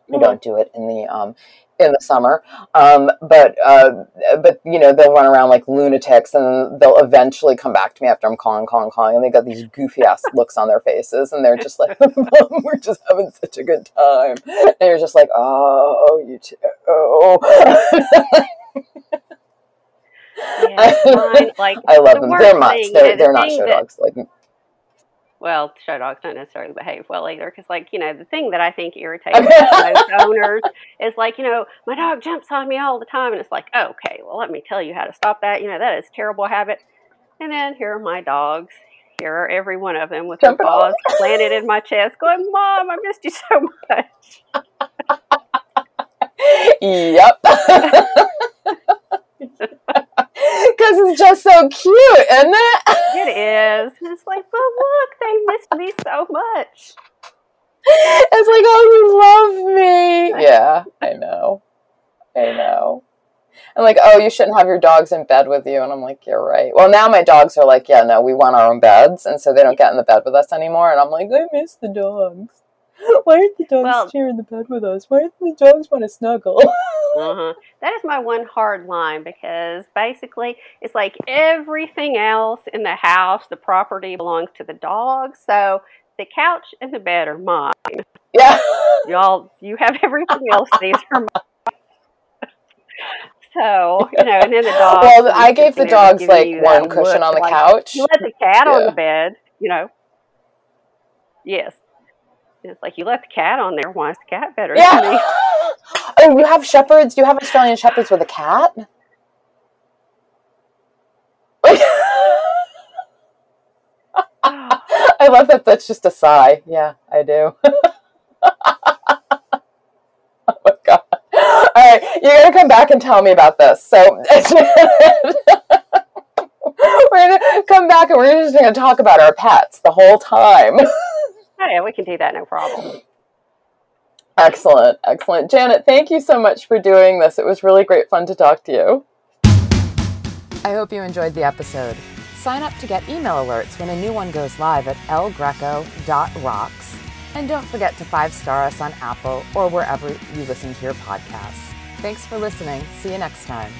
we Mhm. don't do it in the um in the summer. Um but uh but you know they'll run around like lunatics and they'll eventually come back to me after i'm calling calling calling and they got these goofy ass looks on their faces and they're just like we're just having such a good time. And you're just like oh you too oh. Yeah, mine, like, i love the them. They're mutts. they're, you know, the they're not show that- dogs like well, show dogs don't necessarily behave well either. Because, like, you know, the thing that I think irritates most owners is like, you know, my dog jumps on me all the time, and it's like, okay, well, let me tell you how to stop that. You know, that is a terrible habit. And then here are my dogs. Here are every one of them with their paws planted in my chest, going, "Mom, I missed you so much." yep because it's just so cute isn't it It is. And it's like, but look, they missed me so much. it's like, oh, you love me. Yeah, I know. I know. And like, oh, you shouldn't have your dogs in bed with you. And I'm like, you're right. Well, now my dogs are like, yeah, no, we want our own beds. And so they don't get in the bed with us anymore. And I'm like, I miss the dogs. Why aren't the dogs Well- in the bed with us? Why don't the dogs want to snuggle? Uh-huh. That is my one hard line because basically it's like everything else in the house, the property belongs to the dogs. So the couch and the bed are mine. Yeah. Y'all, you have everything else. These are mine. So, you know, and then the dogs. Well, I gave the dogs like one cushion on the like, couch. You let the cat on the bed, you know. Yes. It's like you let the cat on there. Why is the cat better than Yeah. me? oh, you have shepherds? You have Australian shepherds with a cat? Oh. I love that that's just a sigh. Yeah, I do. oh my god. All right, you're to come back and tell me about this. So we're going to come back and we're just going to talk about our pets the whole time. Oh, yeah, we can do that, no problem. excellent, excellent. Janet, thank you so much for doing this. It was really great fun to talk to you. I hope you enjoyed the episode. Sign up to get email alerts when a new one goes live at elgreco.rocks. And don't forget to five star us on Apple or wherever you listen to your podcasts. Thanks for listening. See you next time.